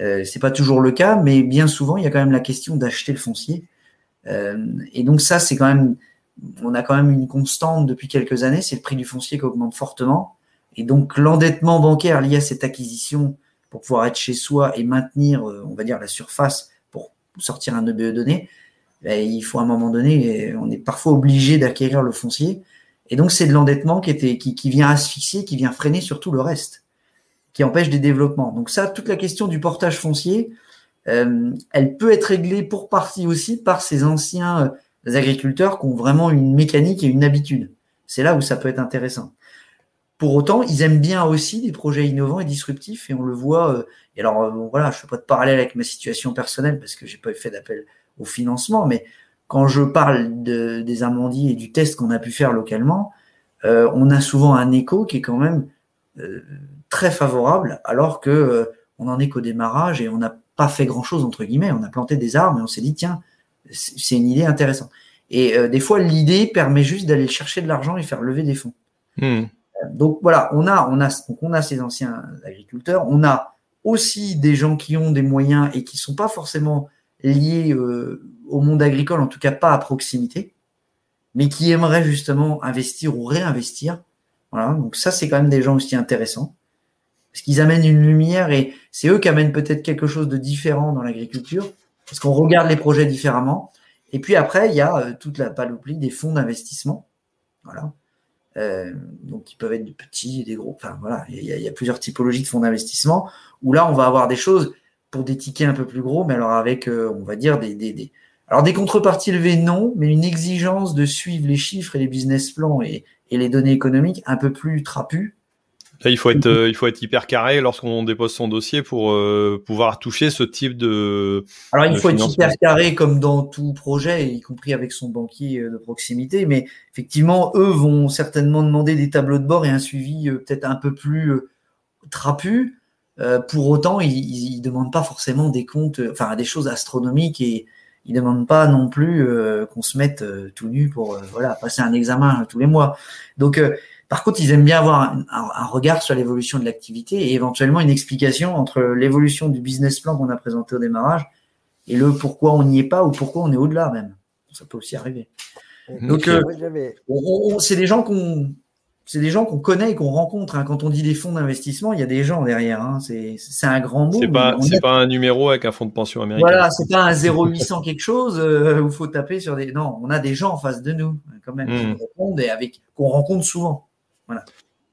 Euh, c'est pas toujours le cas, mais bien souvent, il y a quand même la question d'acheter le foncier. Et donc ça, c'est quand même, on a quand même une constante depuis quelques années, c'est le prix du foncier qui augmente fortement. Et donc l'endettement bancaire lié à cette acquisition pour pouvoir être chez soi et maintenir, euh, on va dire, la surface pour sortir un EBE donné, ben, il faut à un moment donné, on est parfois obligé d'acquérir le foncier. Et donc c'est de l'endettement qui, était, qui, vient asphyxier, qui vient freiner sur tout le reste qui empêche des développements. Donc ça, toute la question du portage foncier, euh, elle peut être réglée pour partie aussi par ces anciens euh, agriculteurs qui ont vraiment une mécanique et une habitude. C'est là où ça peut être intéressant. Pour autant, ils aiment bien aussi des projets innovants et disruptifs, et on le voit. Euh, et alors, voilà, je ne fais pas de parallèle avec ma situation personnelle parce que j'ai pas fait d'appel au financement, mais quand je parle de, des amandiers et du test qu'on a pu faire localement, on a souvent un écho qui est quand même très favorable, alors que euh, on en est qu'au démarrage et on n'a pas fait grand chose entre guillemets. On a planté des arbres et on s'est dit tiens, c'est une idée intéressante. Et euh, des fois, l'idée permet juste d'aller chercher de l'argent et faire lever des fonds. Hmm. Euh, donc voilà, on a, on a, on a ces anciens agriculteurs, on a aussi des gens qui ont des moyens et qui sont pas forcément liés au monde agricole, en tout cas pas à proximité, mais qui aimeraient justement investir ou réinvestir. Voilà, donc ça c'est quand même des gens aussi intéressants parce qu'ils amènent une lumière et c'est eux qui amènent peut-être quelque chose de différent dans l'agriculture, parce qu'on regarde les projets différemment. Et puis après, il y a euh, toute la panoplie des fonds d'investissement. Voilà. Euh, donc, ils peuvent être des petits et des gros. Enfin, voilà, il y, a, plusieurs typologies de fonds d'investissement où là, on va avoir des choses pour des tickets un peu plus gros, mais alors avec, euh, on va dire, des, des, Alors, des contreparties élevées, non, mais une exigence de suivre les chiffres et les business plans et, et les données économiques un peu plus trapues il faut être, euh, il faut être hyper carré lorsqu'on dépose son dossier pour euh, pouvoir toucher ce type de. Alors, il faut être hyper carré comme dans tout projet, y compris avec son banquier euh, de proximité. Mais effectivement, eux vont certainement demander des tableaux de bord et un suivi peut-être un peu plus trapu. pour autant, ils, ne demandent pas forcément des comptes, enfin des choses astronomiques et ils demandent pas non plus qu'on se mette tout nu pour voilà passer un examen tous les mois. Donc par contre, ils aiment bien avoir un, regard sur l'évolution de l'activité et éventuellement une explication entre l'évolution du business plan qu'on a présenté au démarrage et le pourquoi on n'y est pas ou pourquoi on est au-delà même. Ça peut aussi arriver. Donc, euh, c'est des gens qu'on c'est des gens qu'on connaît et qu'on rencontre. Hein. Quand on dit des fonds d'investissement, il y a des gens derrière. Hein. C'est un grand mot. C'est pas, pas un numéro avec un fonds de pension américain. Voilà, c'est pas un 0800 quelque chose euh, où il faut taper sur des. Non, on a des gens en face de nous, quand même, qui hmm. répondent et avec qu'on rencontre souvent. Voilà.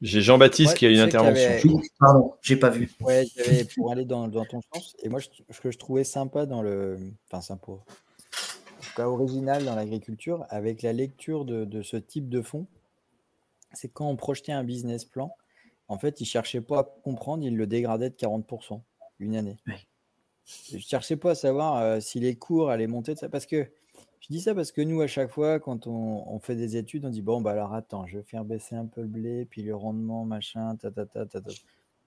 J'ai Jean-Baptiste qui a une intervention. Pardon, j'ai pas vu. Ouais, pour aller dans, ton sens. Et moi, ce que je trouvais sympa dans le. Enfin, sympa. En tout cas, original dans l'agriculture, avec la lecture de, ce type de fonds, c'est quand on projetait un business plan, en fait, il ne cherchait pas à comprendre, il le dégradait de 40% une année. Je ne cherchais pas à savoir euh, si les cours allaient monter de ça. Parce que je dis ça parce que nous, à chaque fois, quand on, fait des études, on dit bon, bah alors attends, je vais faire baisser un peu le blé, puis le rendement, machin, ta ta ta ta. ta.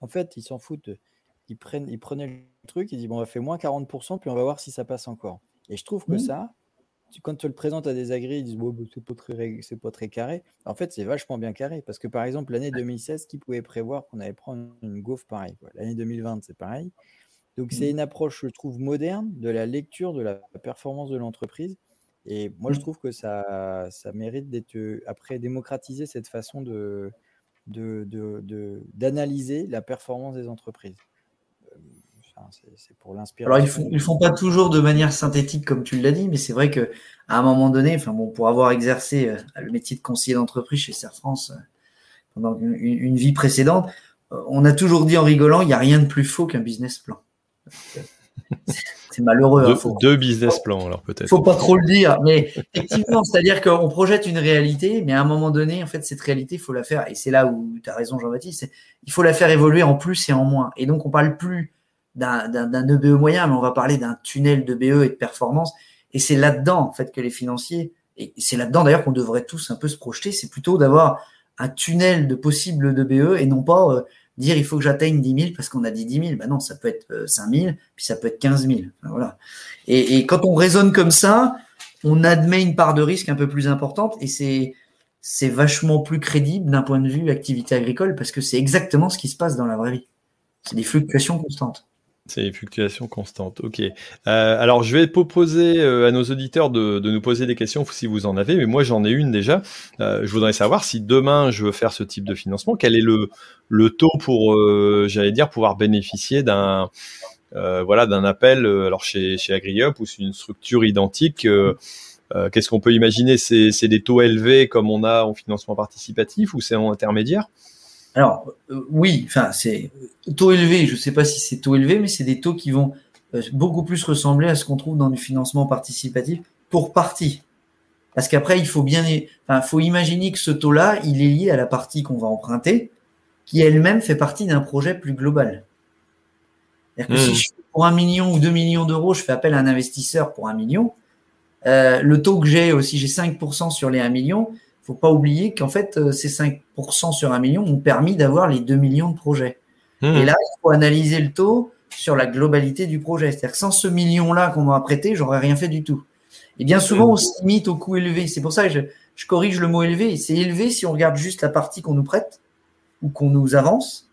En fait, ils s'en foutent. Ils, prennent, ils prenaient le truc, ils disent bon, on va faire moins 40%, puis on va voir si ça passe encore. Et je trouve que mmh. ça, quand tu le présentes à des agris, ils disent bon, bah, c'est pas, très, pas très carré. En fait, c'est vachement bien carré. Parce que par exemple, l'année 2016, qui pouvait prévoir qu'on allait prendre une gaufre pareille L'année 2020, c'est pareil. Donc, c'est mmh. une approche, je trouve, moderne de la lecture de la performance de l'entreprise et moi, je mmh. trouve que ça, ça mérite d'être après démocratiser cette façon de, d'analyser de, de, la performance des entreprises. c'est pour l'inspiration. Alors, ils ne font, font pas toujours de manière synthétique, comme tu l'as dit, mais c'est vrai qu'à un moment donné, enfin, bon, pour avoir exercé le métier de conseiller d'entreprise chez Serre France pendant une, une, vie précédente, on a toujours dit en rigolant il n'y a rien de plus faux qu'un business plan c'est malheureux. Hein, deux, business plans, alors peut-être. Faut pas trop le dire, mais effectivement, c'est-à-dire qu'on projette une réalité, mais à un moment donné, en fait, cette réalité, il faut la faire, et c'est là où tu as raison, Jean-Baptiste, il faut la faire évoluer en plus et en moins. Et donc, on parle plus d'un EBE moyen, mais on va parler d'un tunnel de BE et de performance. Et c'est là-dedans, en fait, que les financiers, et c'est là-dedans d'ailleurs qu'on devrait tous un peu se projeter, c'est plutôt d'avoir un tunnel de possibles de BE et non pas euh, dire il faut que j'atteigne 10 000 parce qu'on a dit 10 000. Ben non, ça peut être 5 euh, 000, puis ça peut être 15 000. voilà. Et, et, quand on raisonne comme ça, on admet une part de risque un peu plus importante et c'est c'est vachement plus crédible d'un point de vue activité agricole parce que c'est exactement ce qui se passe dans la vraie vie. C'est des fluctuations constantes. C'est des fluctuations constantes. Ok. Euh, alors, je vais proposer euh, à nos auditeurs de, nous poser des questions si vous en avez, mais moi j'en ai une déjà. Euh, je voudrais savoir si demain je veux faire ce type de financement, quel est le, le taux pour, j'allais dire, pouvoir bénéficier d'un voilà d'un appel. alors chez chez AgriUp ou c'est une structure identique. Qu'est-ce qu'on peut imaginer? C'est des taux élevés comme on a en financement participatif ou c'est en intermédiaire? Alors euh, oui, enfin c'est taux élevé. Je ne sais pas si c'est taux élevé, mais c'est des taux qui vont euh, beaucoup plus ressembler à ce qu'on trouve dans du financement participatif pour partie. Parce qu'après, il faut bien, enfin, faut imaginer que ce taux-là, il est lié à la partie qu'on va emprunter, qui elle-même fait partie d'un projet plus global. C'est-à-dire que si hmm. je, pour un million ou deux millions d'euros, je fais appel à un investisseur pour un million, euh, le taux que j'ai aussi, j'ai 5% sur les 1 million, faut pas oublier qu'en fait, euh, ces 5% sur un million ont permis d'avoir les 2 millions de projets. Mmh. Et là, il faut analyser le taux sur la globalité du projet. C'est-à-dire que sans ce million-là qu'on m'a prêté, j'aurais rien fait du tout. Et bien souvent, on se limite au coût élevé. C'est pour ça que je, corrige le mot élevé. C'est élevé si on regarde juste la partie qu'on nous prête ou qu'on nous avance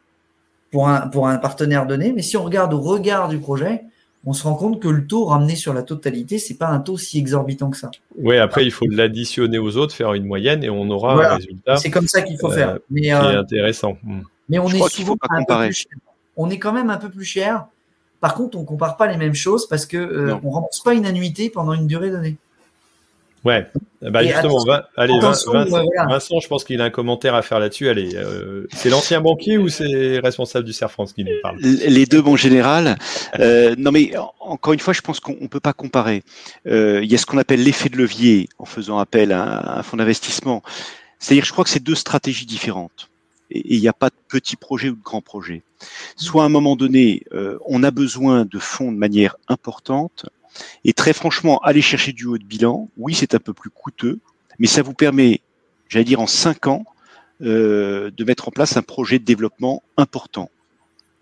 pour un, pour un partenaire donné. Mais si on regarde au regard du projet, on se rend compte que le taux ramené sur la totalité, c'est pas un taux si exorbitant que ça. Oui, après, il faut l'additionner aux autres, faire une moyenne et on aura un résultat. C'est comme ça qu'il faut faire. Euh, mais, euh, intéressant. Hmm. Mais on est souvent un peu plus cher. On est quand même un peu plus cher. Par contre, on compare pas les mêmes choses parce que euh, on rembourse pas une annuité pendant une durée donnée. Ouais, bah justement, allez, Vincent, je pense qu'il a un commentaire à faire là-dessus. Allez, euh, c'est l'ancien banquier ou c'est responsable du CERF France qui nous parle? Les deux, bon général. Euh, non, mais encore une fois, je pense qu'on ne peut pas comparer. Euh, il y a ce qu'on appelle l'effet de levier en faisant appel à un fonds d'investissement. C'est-à-dire, je crois que c'est deux stratégies différentes. Et il n'y a pas de petits projets ou de grands projets. Soit à un moment donné, on a besoin de fonds de manière importante, et très franchement, aller chercher du haut de bilan, oui, c'est un peu plus coûteux, mais ça vous permet, j'allais dire en cinq ans, euh, de mettre en place un projet de développement important.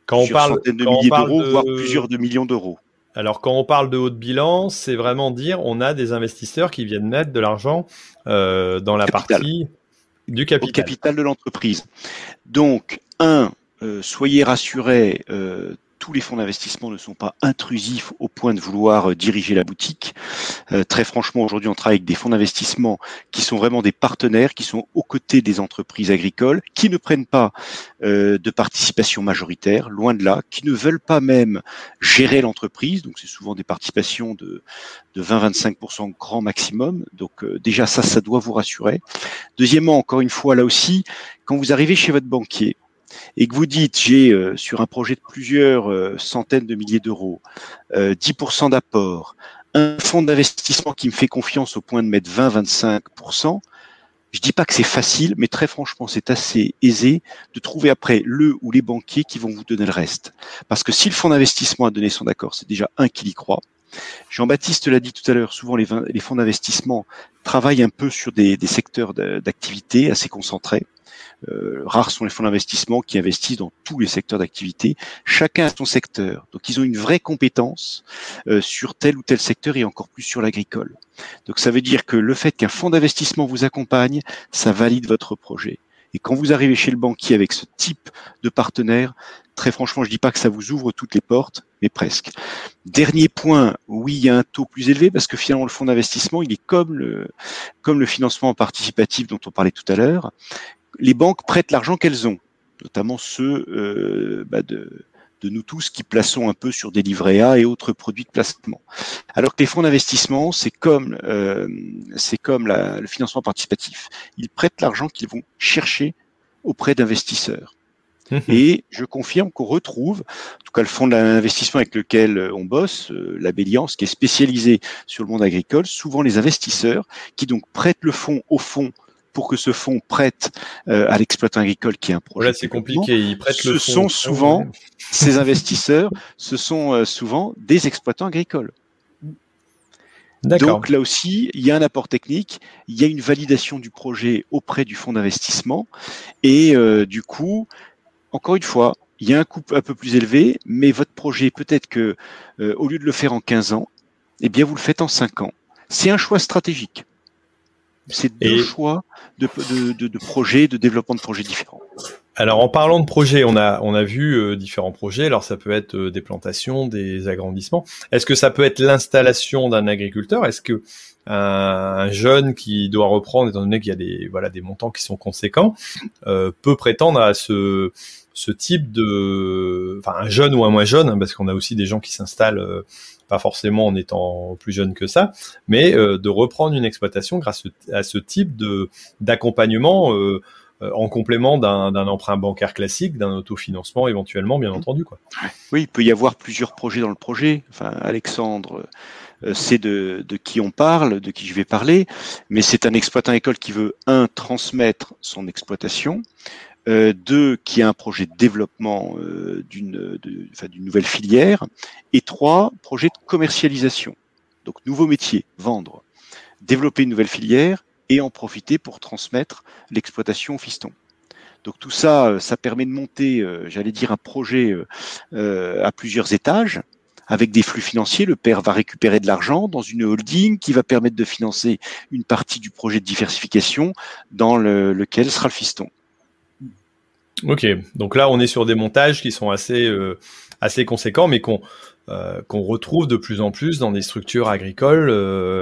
Quand on parle de milliers d'euros, voire plusieurs de millions d'euros. Alors quand on parle de haut de bilan, c'est vraiment dire on a des investisseurs qui viennent mettre de l'argent euh, dans la partie du capital. Au capital de l'entreprise. Donc, un, euh, soyez rassurés, tous les fonds d'investissement ne sont pas intrusifs au point de vouloir euh, diriger la boutique. Euh, très franchement, aujourd'hui, on travaille avec des fonds d'investissement qui sont vraiment des partenaires, qui sont aux côtés des entreprises agricoles, qui ne prennent pas euh, de participation majoritaire, loin de là, qui ne veulent pas même gérer l'entreprise. Donc, c'est souvent des participations de, de 20-25% grand maximum. Donc, déjà, ça, ça doit vous rassurer. Deuxièmement, encore une fois, là aussi, quand vous arrivez chez votre banquier, et que vous dites j'ai euh, sur un projet de plusieurs euh, centaines de milliers d'euros 10% euh, d'apport, un fonds d'investissement qui me fait confiance au point de mettre 20-25%, je dis pas que c'est facile, mais très franchement, c'est assez aisé de trouver après le ou les banquiers qui vont vous donner le reste. Parce que si le fonds d'investissement a donné son accord, c'est déjà un qui y croit. Jean-Baptiste l'a dit tout à l'heure, souvent les, fonds d'investissement travaillent un peu sur des secteurs d'activité assez concentrés. Euh, rares sont les fonds d'investissement qui investissent dans tous les secteurs d'activité. Chacun a son secteur. Donc ils ont une vraie compétence euh, sur tel ou tel secteur et encore plus sur l'agricole. Donc ça veut dire que le fait qu'un fonds d'investissement vous accompagne, ça valide votre projet. Et quand vous arrivez chez le banquier avec ce type de partenaire, très franchement, je dis pas que ça vous ouvre toutes les portes, mais presque. Dernier point, oui, il y a un taux plus élevé parce que finalement le fonds d'investissement, il est comme le comme le financement participatif dont on parlait tout à l'heure les banques prêtent l'argent qu'elles ont, notamment ceux euh, bah, de, nous tous qui plaçons un peu sur des livrets A et autres produits de placement. Alors que les fonds d'investissement, c'est comme euh, c'est comme le financement participatif. Ils prêtent l'argent qu'ils vont chercher auprès d'investisseurs. Mmh et je confirme qu'on retrouve, en tout cas le fonds d'investissement avec lequel on bosse, euh, la Béliance, qui est spécialisé sur le monde agricole, souvent les investisseurs qui donc prêtent le fonds au fond pour que ce fonds prête euh, à l'exploitant agricole qui est un projet. c'est compliqué. Ils prêtent ce sont souvent ces investisseurs, ce sont euh, souvent des exploitants agricoles. Donc là aussi, il y a un apport technique, il y a une validation du projet auprès du fonds d'investissement, et euh, du coup, encore une fois, il y a un coût un peu plus élevé, mais votre projet, peut-être que au lieu de le faire en 15 ans, eh bien vous le faites en 5 ans. C'est un choix stratégique. C'est deux choix de, de, de, projets, de développement de projets différents. Alors en parlant de projets, on a on a vu euh, différents projets. Alors ça peut être euh, des plantations, des agrandissements. Est-ce que ça peut être l'installation d'un agriculteur? Est-ce que un, jeune qui doit reprendre, étant donné qu'il y a des voilà des montants qui sont conséquents, euh, peut prétendre à ce ce type de, enfin un jeune ou un moins jeune, hein, parce qu'on a aussi des gens qui s'installent pas forcément en étant plus jeune que ça, mais de reprendre une exploitation grâce à ce type de d'accompagnement euh, en complément d'un emprunt bancaire classique, d'un autofinancement éventuellement, bien entendu. Quoi. Oui, il peut y avoir plusieurs projets dans le projet. Enfin, Alexandre euh, c'est de, qui on parle, de qui je vais parler, mais c'est un exploitant école qui veut, un, transmettre son exploitation, euh, deux, qui a un projet de développement euh, d'une nouvelle filière, et trois, projet de commercialisation. Donc, nouveau métier, vendre, développer une nouvelle filière et en profiter pour transmettre l'exploitation au fiston. Donc tout ça, euh, ça permet de monter, euh, j'allais dire, un projet euh, à plusieurs étages avec des flux financiers. Le père va récupérer de l'argent dans une holding qui va permettre de financer une partie du projet de diversification dans lequel sera le fiston. Ok, donc là on est sur des montages qui sont assez assez conséquents, mais qu'on qu'on retrouve de plus en plus dans des structures agricoles,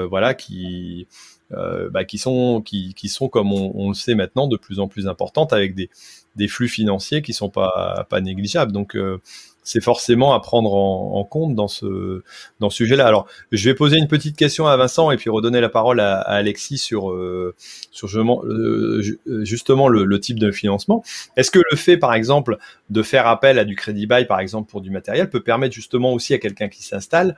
voilà, qui euh, bah, qui sont qui, sont comme on, on, le sait maintenant de plus en plus importantes avec des, des flux financiers qui sont pas pas négligeables. Donc euh, c'est forcément à prendre en, compte dans ce dans sujet-là. Alors, je vais poser une petite question à Vincent et puis redonner la parole à, Alexis sur euh, sur justement, euh, justement le, le, type de financement. Est-ce que le fait, par exemple, de faire appel à du crédit bail, par exemple, pour du matériel, peut permettre justement aussi à quelqu'un qui s'installe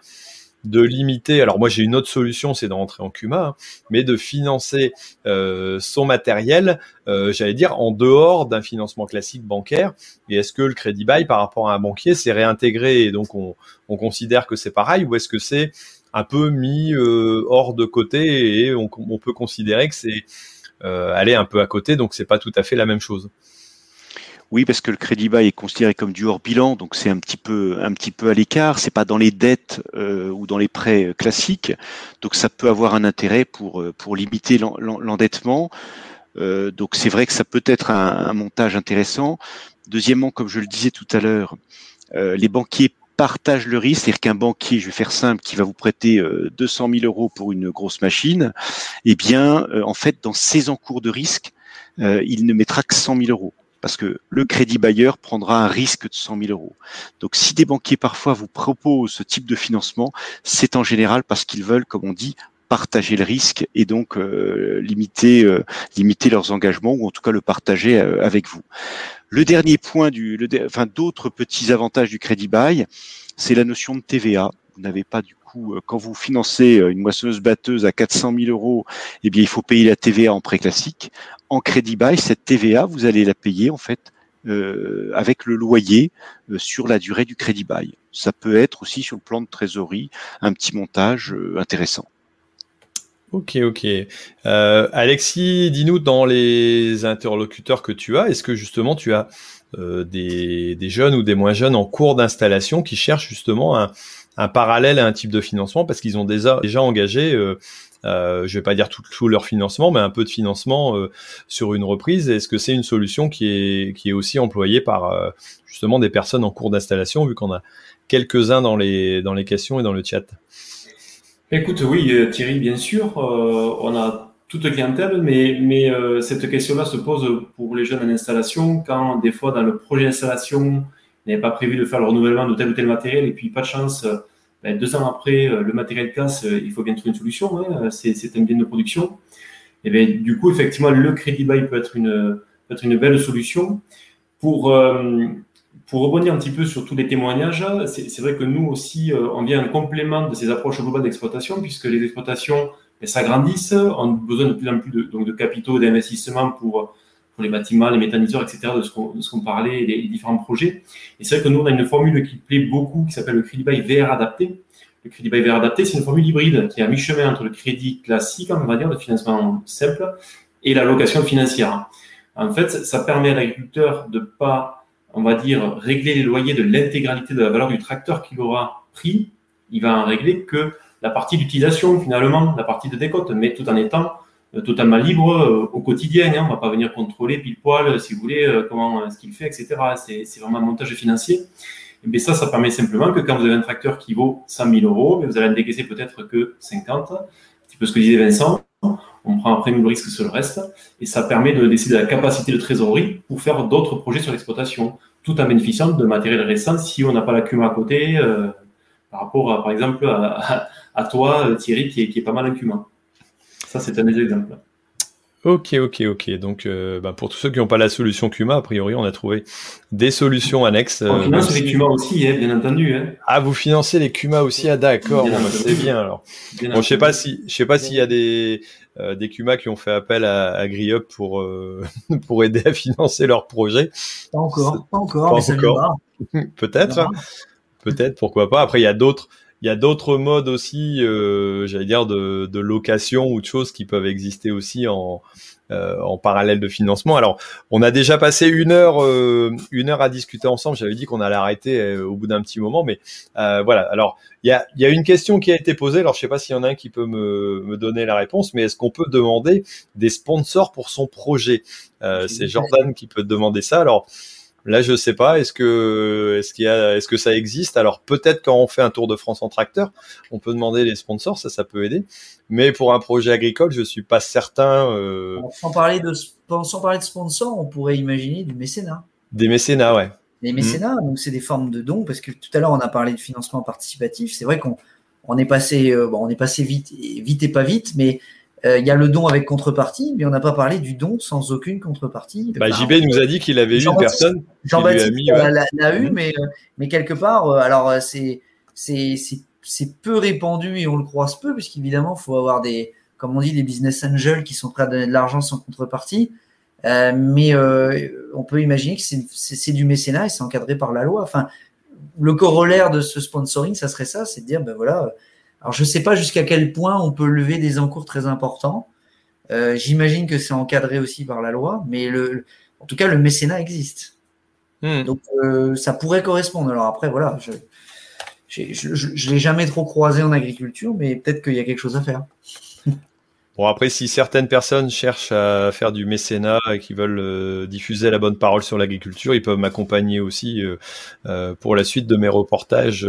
de limiter. Alors moi j'ai une autre solution, c'est de rentrer en CUMA, hein, mais de financer euh, son matériel, euh, j'allais dire en dehors d'un financement classique bancaire. Et est-ce que le crédit bail par rapport à un banquier c'est réintégré et donc on, on considère que c'est pareil ou est-ce que c'est un peu mis euh, hors de côté et on, on peut considérer que c'est aller un peu à côté, donc c'est pas tout à fait la même chose? Oui, parce que le crédit bail est considéré comme du hors bilan, donc c'est un petit peu à l'écart. C'est pas dans les dettes euh, ou dans les prêts euh, classiques, donc ça peut avoir un intérêt pour euh, pour limiter l'endettement. donc c'est vrai que ça peut être un, montage intéressant. Deuxièmement, comme je le disais tout à l'heure, les banquiers partagent le risque, c'est-à-dire qu'un banquier, je vais faire simple, qui va vous prêter 200 000 euros pour une grosse machine, eh bien, en fait, dans ses encours de risque, il ne mettra que 100 000 euros parce que le crédit bailleur prendra un risque de 100 000 euros. Donc si des banquiers parfois vous proposent ce type de financement, c'est en général parce qu'ils veulent, comme on dit, partager le risque et donc euh, limiter, euh, limiter leurs engagements ou en tout cas le partager euh, avec vous. Le dernier point du, enfin d'autres petits avantages du crédit bail, c'est la notion de TVA. Vous n'avez pas du coup, quand vous financez une moissonneuse batteuse à 400 000 euros, eh bien il faut payer la TVA en prêt classique en crédit bail, cette TVA, vous allez la payer en fait euh, avec le loyer euh, sur la durée du crédit bail. Ça peut être aussi sur le plan de trésorerie un petit montage euh, intéressant. Ok, ok. Alexis, dis-nous dans les interlocuteurs que tu as, est-ce que justement tu as des, jeunes ou des moins jeunes en cours d'installation qui cherchent justement un, un, parallèle à un type de financement parce qu'ils ont déjà, engagé euh, je vais pas dire tout, leur financement, mais un peu de financement euh, sur une reprise. Est-ce que c'est une solution qui est, qui est aussi employée par euh, justement des personnes en cours d'installation, vu qu'on a quelques-uns dans les, dans les questions et dans le chat? Écoute, oui, euh, Thierry, bien sûr, on a toute clientèle, mais, mais cette question-là se pose pour les jeunes en installation, quand des fois dans le projet d'installation, n'est pas prévu de faire le renouvellement de tel ou tel matériel, et puis pas de chance ben, deux ans après, euh, le matériel casse, euh, il faut bien trouver une solution. Hein, euh, c'est un bien de production. Et bien, du coup, effectivement, le crédit bail peut être une, peut être une belle solution. Pour, pour rebondir un petit peu sur tous les témoignages, c'est vrai que nous aussi, on vient en complément de ces approches globales d'exploitation, puisque les exploitations ben, s'agrandissent, ont besoin de plus en plus de, donc de capitaux d'investissement pour, les bâtiments, les méthaniseurs, etc., de ce qu'on parlait, les, les, différents projets. Et c'est vrai que nous, on a une formule qui plaît beaucoup, qui s'appelle le crédit bail VR adapté. Le crédit bail VR adapté, c'est une formule hybride qui est à mi-chemin entre le crédit classique, on va dire, de financement simple, et la location financière. En fait, ça permet à l'agriculteur de pas, on va dire, régler les loyers de l'intégralité de la valeur du tracteur qu'il aura pris. Il va en régler que la partie d'utilisation, finalement, la partie de décote, mais tout en étant totalement libre au quotidien. Hein. On ne va pas venir contrôler pile poil, si vous voulez, comment ce qu'il fait, etc. C'est vraiment un montage financier. Et ça, ça permet simplement que quand vous avez un tracteur qui vaut 100 000 euros, vous allez en décaisser peut-être que 50, un petit peu ce que disait Vincent. On prend après le risque sur le reste, et ça permet de décider de la capacité de trésorerie pour faire d'autres projets sur l'exploitation, tout en bénéficiant de matériel récent si on n'a pas la CUMA à côté, euh, par rapport, à, par exemple, à, toi, Thierry, qui est, qui est pas mal en CUMA. Ça, c'est un des exemples. Ok, ok, ok. Donc, euh, bah, pour tous ceux qui n'ont pas la solution Kuma, a priori, on a trouvé des solutions annexes. On euh, finance les Kuma aussi, hein, bien entendu. Hein. Ah, vous financez les Kuma aussi? Ah, d'accord. Bah, c'est bien alors. bon, je sais pas si, je sais pas s'il y a des euh, des Kuma qui ont fait appel à, à GreenUp pour pour aider à financer leur projet. Pas encore, pas encore, pas encore. Peut-être, peut-être, pourquoi pas. Après, il y a d'autres il y a d'autres modes aussi, euh, j'allais dire, de, de, location ou de choses qui peuvent exister aussi en, euh, en parallèle de financement. Alors, on a déjà passé une heure, euh, une heure à discuter ensemble. J'avais dit qu'on allait arrêter euh, au bout d'un petit moment, mais euh, voilà. Alors, il y a, y a, une question qui a été posée. Alors, je sais pas s'il y en a un qui peut me, me donner la réponse, mais est-ce qu'on peut demander des sponsors pour son projet? C'est Jordan qui peut demander ça. Alors. Là, je sais pas. Est-ce que, est-ce qu'il y a, est-ce que ça existe? Alors peut-être quand on fait un tour de France en tracteur, on peut demander les sponsors, ça, ça peut aider. Mais pour un projet agricole, je suis pas certain. Euh... Sans parler de, sans parler de sponsors, on pourrait imaginer du mécénat. Des mécénats, ouais. Des mécénats, donc c'est des formes de dons, parce que tout à l'heure on a parlé de financement participatif. C'est vrai qu'on on est passé, euh, bon, on est passé vite, vite et pas vite, mais euh, il y a le don avec contrepartie, mais on n'a pas parlé du don sans aucune contrepartie. Bah, JB nous a dit qu'il avait eu une personne. Jean-Baptiste l'a eu, mais, euh, mais quelque part, euh, alors c'est c'est peu répandu et on le croise peu, puisqu'évidemment, il faut avoir des, comme on dit, des business angels qui sont prêts à donner de l'argent sans contrepartie. Euh, mais on peut imaginer que c'est du mécénat et c'est encadré par la loi. Enfin, le corollaire de ce sponsoring, ça serait ça, c'est de dire, ben voilà, alors, je ne sais pas jusqu'à quel point on peut lever des encours très importants. Euh, J'imagine que c'est encadré aussi par la loi, mais le, en tout cas, le mécénat existe. Hmm. Donc, euh, ça pourrait correspondre. Alors après, voilà, je ne l'ai jamais trop croisé en agriculture, mais peut-être qu'il y a quelque chose à faire. Bon, après, si certaines personnes cherchent à faire du mécénat et qui veulent euh, diffuser la bonne parole sur l'agriculture, ils peuvent m'accompagner aussi euh, euh, pour la suite de mes reportages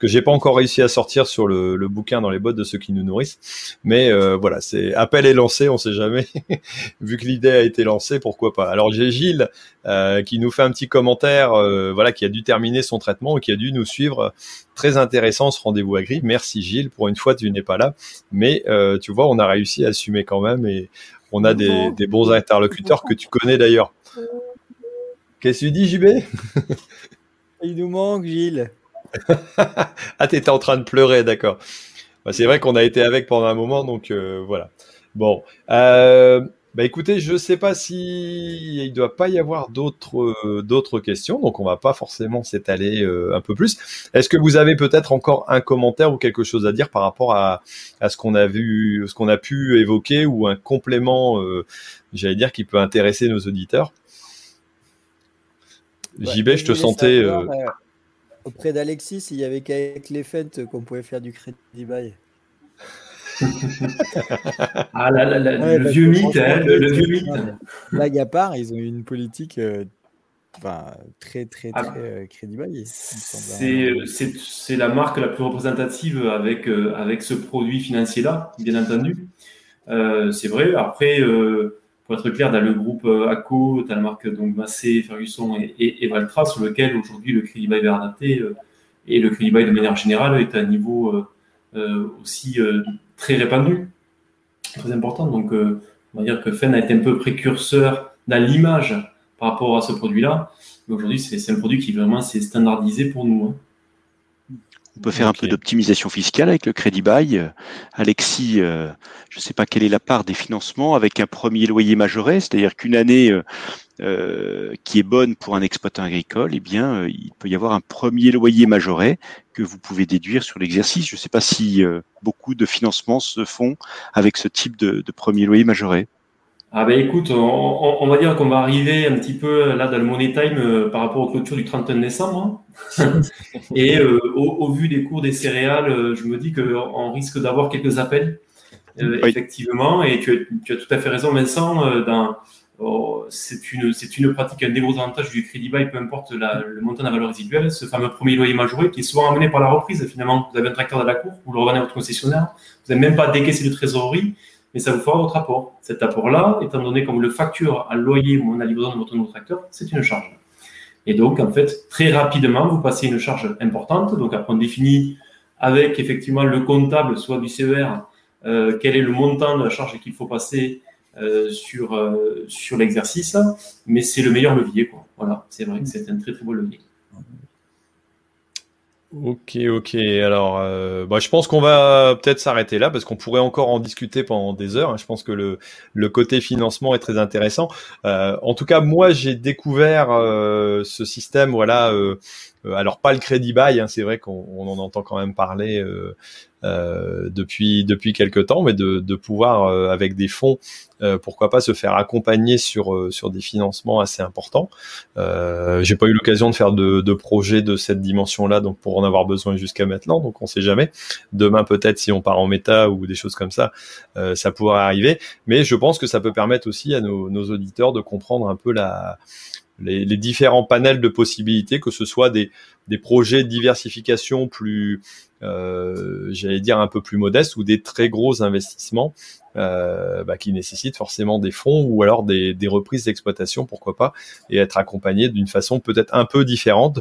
que j'ai pas encore réussi à sortir sur le, le, bouquin dans les bottes de ceux qui nous nourrissent. Mais voilà, c'est appel est lancé, on sait jamais. Vu que l'idée a été lancée, pourquoi pas. Alors j'ai Gilles qui nous fait un petit commentaire, voilà, qui a dû terminer son traitement et qui a dû nous suivre Très intéressant ce rendez-vous agri. Merci Gilles. Pour une fois, tu n'es pas là. Mais euh, tu vois, on a réussi à assumer quand même et on a des, bons interlocuteurs que tu connais d'ailleurs. Qu'est-ce que tu dis, JB Il nous manque, Gilles. ah, t'étais en train de pleurer, d'accord. Bah, c'est vrai qu'on a été avec pendant un moment, donc euh, voilà. Bon. Euh, bah écoutez, je ne sais pas si il doit pas y avoir d'autres euh, d'autres questions, donc on va pas forcément s'étaler euh, un peu plus. Est-ce que vous avez peut-être encore un commentaire ou quelque chose à dire par rapport à, à ce qu'on a vu, ce qu'on a pu évoquer ou un complément, euh, j'allais dire, qui peut intéresser nos auditeurs? JB, je te sentais auprès d'Alexis, il y avait qu'avec les fêtes qu'on pouvait faire du crédit bail. ah là, là, là le, vieux mythe, hein, le, vieux mythe. Là, Gapard, ils ont eu une politique euh, très, très, ah. très euh, crédible. C'est la marque la plus représentative avec, euh, avec ce produit financier-là, bien entendu. c'est vrai. Après, pour être clair, dans le groupe ACO, tu as la marque donc, Massé, Ferguson et, et, Valtra, sur lequel aujourd'hui le crédit bail adapté et le crédit bail de manière générale est à un niveau aussi très répandu, très important. Donc, euh, on va dire que FEN a été un peu précurseur dans l'image par rapport à ce produit-là. Mais aujourd'hui, c'est un produit qui vraiment s'est standardisé pour nous. Hein. On peut faire un peu d'optimisation fiscale avec le crédit bail. Alexis, euh, je ne sais pas quelle est la part des financements avec un premier loyer majoré, c'est-à-dire qu'une année euh, euh, qui est bonne pour un exploitant agricole, eh bien, il peut y avoir un premier loyer majoré que vous pouvez déduire sur l'exercice. Je ne sais pas si beaucoup de financements se font avec ce type de, de premier loyer majoré. Ah ben écoute, on, va dire qu'on va arriver un petit peu là dans le money time euh, par rapport aux clôtures du 31 décembre. Hein. Et euh, au, vu des cours des céréales, euh, je me dis qu'on risque d'avoir quelques appels Effectivement, et tu, tu, as tout à fait raison, Vincent. dans, Oh, c'est une, c'est une pratique, un des gros avantages du crédit bail, peu importe le montant de la valeur résiduelle, ce fameux premier loyer majoré qui est souvent amené par la reprise. Finalement, vous avez un tracteur dans la cour, vous le revendez à votre concessionnaire, vous n'avez même pas décaissé de trésorerie, mais ça vous fera votre apport. Cet apport-là, étant donné comme le facture à loyer ou à livraison de votre tracteur, c'est une charge. Et donc, en fait, très rapidement, vous passez une charge importante. Donc, après, on définit avec effectivement le comptable, soit du CER, euh, quel est le montant de la charge qu'il faut passer euh, sur, euh, sur l'exercice, mais c'est le meilleur levier. Quoi. Voilà, c'est vrai que c'est un très très beau levier. Ok, ok. Alors, euh, bah, je pense qu'on va peut-être s'arrêter là parce qu'on pourrait encore en discuter pendant des heures. Hein. Je pense que le, le côté financement est très intéressant. Euh, en tout cas, moi, j'ai découvert euh, ce système. Voilà. Alors, pas le crédit bail. Hein, c'est vrai qu'on en entend quand même parler euh, depuis depuis quelques temps, mais de, pouvoir euh, avec des fonds, euh, pourquoi pas se faire accompagner sur sur des financements assez importants. J'ai pas eu l'occasion de faire de, de projets de cette dimension-là, donc pour en avoir besoin jusqu'à maintenant, donc on sait jamais. Demain peut-être si on part en méta ou des choses comme ça, ça pourrait arriver. Mais je pense que ça peut permettre aussi à nos auditeurs de comprendre un peu la les, différents panels de possibilités, que ce soit des, des projets de diversification plus, euh, j'allais dire un peu plus modestes ou des très gros investissements euh, bah, qui nécessitent forcément des fonds ou alors des, des reprises d'exploitation, pourquoi pas, et être accompagné d'une façon peut-être un peu différente,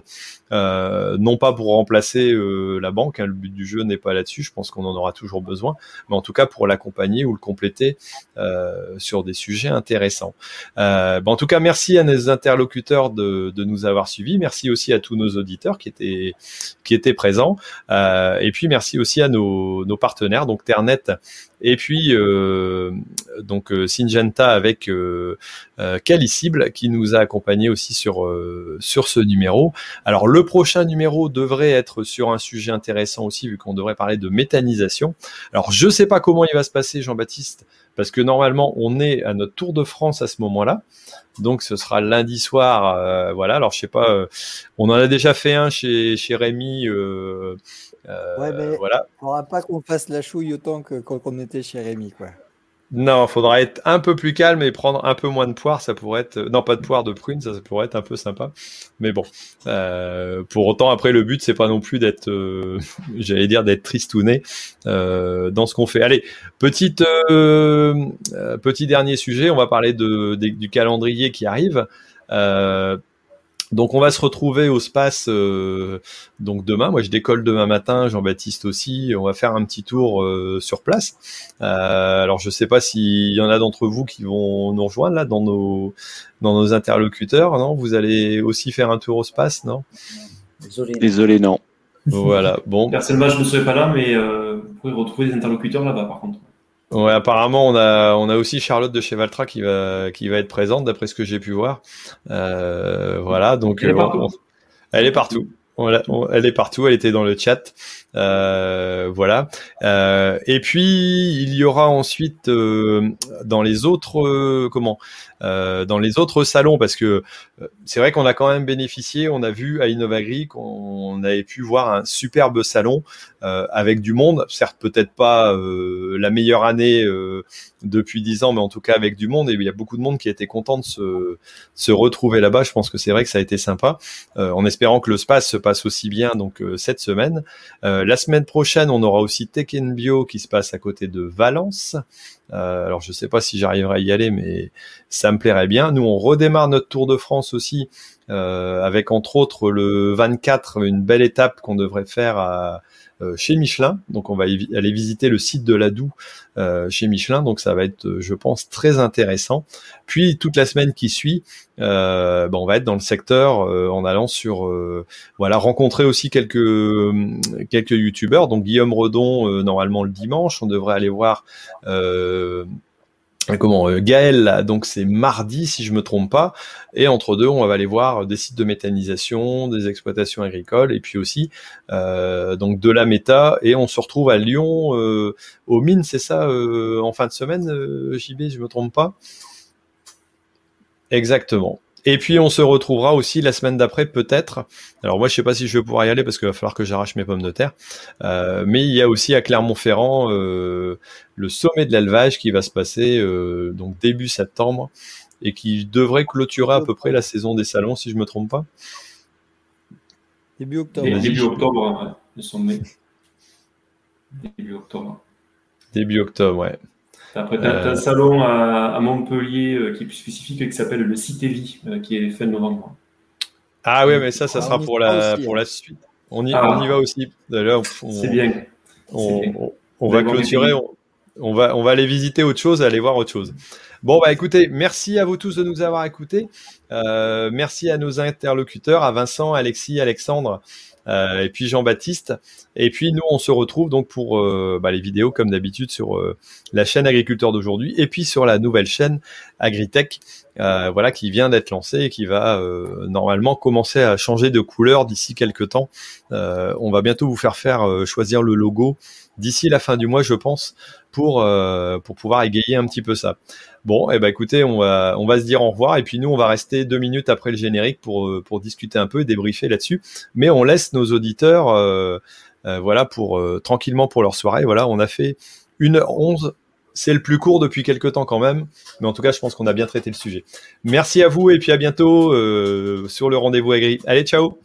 euh, non pas pour remplacer euh, la banque, hein, le but du jeu n'est pas là-dessus, je pense qu'on en aura toujours besoin, mais en tout cas pour l'accompagner ou le compléter euh, sur des sujets intéressants. Euh, bah, en tout cas, merci à nos interlocuteurs de, de, nous avoir suivis, merci aussi à tous nos auditeurs qui étaient qui présents, et puis merci aussi à nos, partenaires, donc Ternet et puis euh, donc euh, Syngenta avec euh, qui nous a accompagné aussi sur sur ce numéro. Alors le prochain numéro devrait être sur un sujet intéressant aussi vu qu'on devrait parler de méthanisation. Alors je sais pas comment il va se passer Jean-Baptiste parce que normalement on est à notre Tour de France à ce moment-là. Donc ce sera lundi soir, voilà. Alors je sais pas, on en a déjà fait un chez chez Rémi euh, ouais, mais voilà. Il faudra pas qu'on fasse la chouille autant que quand on était chez Rémi, quoi. Non, il faudra être un peu plus calme et prendre un peu moins de poire. Ça pourrait être, non, pas de poire, de prune, ça, pourrait être un peu sympa. Mais bon, euh, pour autant, après, le but, c'est pas non plus d'être, euh, j'allais dire, d'être tristouné euh, dans ce qu'on fait. Allez, petite, euh, petit dernier sujet. On va parler de, du calendrier qui arrive. Donc on va se retrouver au space euh, donc demain. Moi je décolle demain matin, Jean-Baptiste aussi. On va faire un petit tour euh, sur place. Euh, alors je sais pas s'il y en a d'entre vous qui vont nous rejoindre là dans nos dans nos interlocuteurs. Non, vous allez aussi faire un tour au space, non? Désolé. Désolé, non. Voilà. Bon. Personnellement, je ne serai pas là, mais vous pouvez retrouver des interlocuteurs là-bas par contre. Ouais, apparemment on a on a aussi Charlotte de chez Valtra qui va qui va être présente d'après ce que j'ai pu voir. Euh, voilà, donc elle est partout. elle est partout. Voilà, elle est partout, elle était dans le chat. Euh, voilà. Euh, et puis il y aura ensuite euh, dans les autres euh, comment euh, dans les autres salons parce que c'est vrai qu'on a quand même bénéficié. On a vu à Innovagri qu'on avait pu voir un superbe salon avec du monde. Certes, peut-être pas la meilleure année depuis dix ans, mais en tout cas avec du monde. Et il y a beaucoup de monde qui était content de se, se retrouver là-bas. Je pense que c'est vrai que ça a été sympa, en espérant que le space passe aussi bien donc cette semaine. Euh, la semaine prochaine, on aura aussi Tech Bio qui se passe à côté de Valence. Euh, alors je ne sais pas si j'arriverai à y aller, mais ça me plairait bien. Nous, on redémarre notre Tour de France aussi, euh, avec entre autres le 24, une belle étape qu'on devrait faire euh, chez Michelin. Donc on va aller visiter le site de Ladoux euh, chez Michelin. Donc ça va être, je pense, très intéressant. Puis toute la semaine qui suit, ben, on va être dans le secteur en allant sur, voilà, rencontrer aussi quelques quelques youtubeurs. Donc Guillaume Redon, normalement le dimanche, on devrait aller voir comment euh, Gaël donc c'est mardi si je me trompe pas. Et entre deux on va aller voir des sites de méthanisation des exploitations agricoles et puis aussi euh, donc de la méta. Et on se retrouve à Lyon euh, aux mines c'est ça en fin de semaine JB je me trompe pas? Exactement Et puis on se retrouvera aussi la semaine d'après peut-être. Alors moi je sais pas si je vais pouvoir y aller parce qu'il va falloir que j'arrache mes pommes de terre. Euh, mais il y a aussi à Clermont-Ferrand euh, le sommet de l'élevage qui va se passer euh, donc début septembre et qui devrait clôturer à peu près la saison des salons si je me trompe pas. Début octobre. début octobre, le sommet. Début octobre. Début octobre, ouais. Après, tu as, un salon à, Montpellier euh, qui est plus spécifique qui s'appelle le CITEVI, euh, qui est fin novembre. Ah oui, mais ça, ça ah, sera pour la, pour la suite. On y, ah. on y va aussi. C'est bien. On, va clôturer. On, va, on va aller visiter autre chose, aller voir autre chose. Bon, bah écoutez, merci à vous tous de nous avoir écoutés. Euh, merci à nos interlocuteurs, à Vincent, Alexis, Alexandre euh, et puis Jean-Baptiste. Et puis nous, on se retrouve donc pour euh, bah, les vidéos comme d'habitude sur euh, la chaîne Agriculteur d'aujourd'hui et puis sur la nouvelle chaîne Agritech, voilà qui vient d'être lancée et qui va normalement commencer à changer de couleur d'ici quelques temps. on va bientôt vous faire faire choisir le logo d'ici la fin du mois, je pense, pour pour pouvoir égayer un petit peu ça. Bon, et eh ben écoutez, on va, on va se dire au revoir et puis nous, on va rester deux minutes après le générique pour, euh, pour discuter un peu et débriefer là-dessus. Mais on laisse nos auditeurs, euh, euh, voilà, pour tranquillement pour leur soirée. Voilà, on a fait une heure 11 c'est le plus court depuis quelques temps quand même, mais en tout cas, je pense qu'on a bien traité le sujet. Merci à vous et puis à bientôt sur le rendez-vous agri. Allez, ciao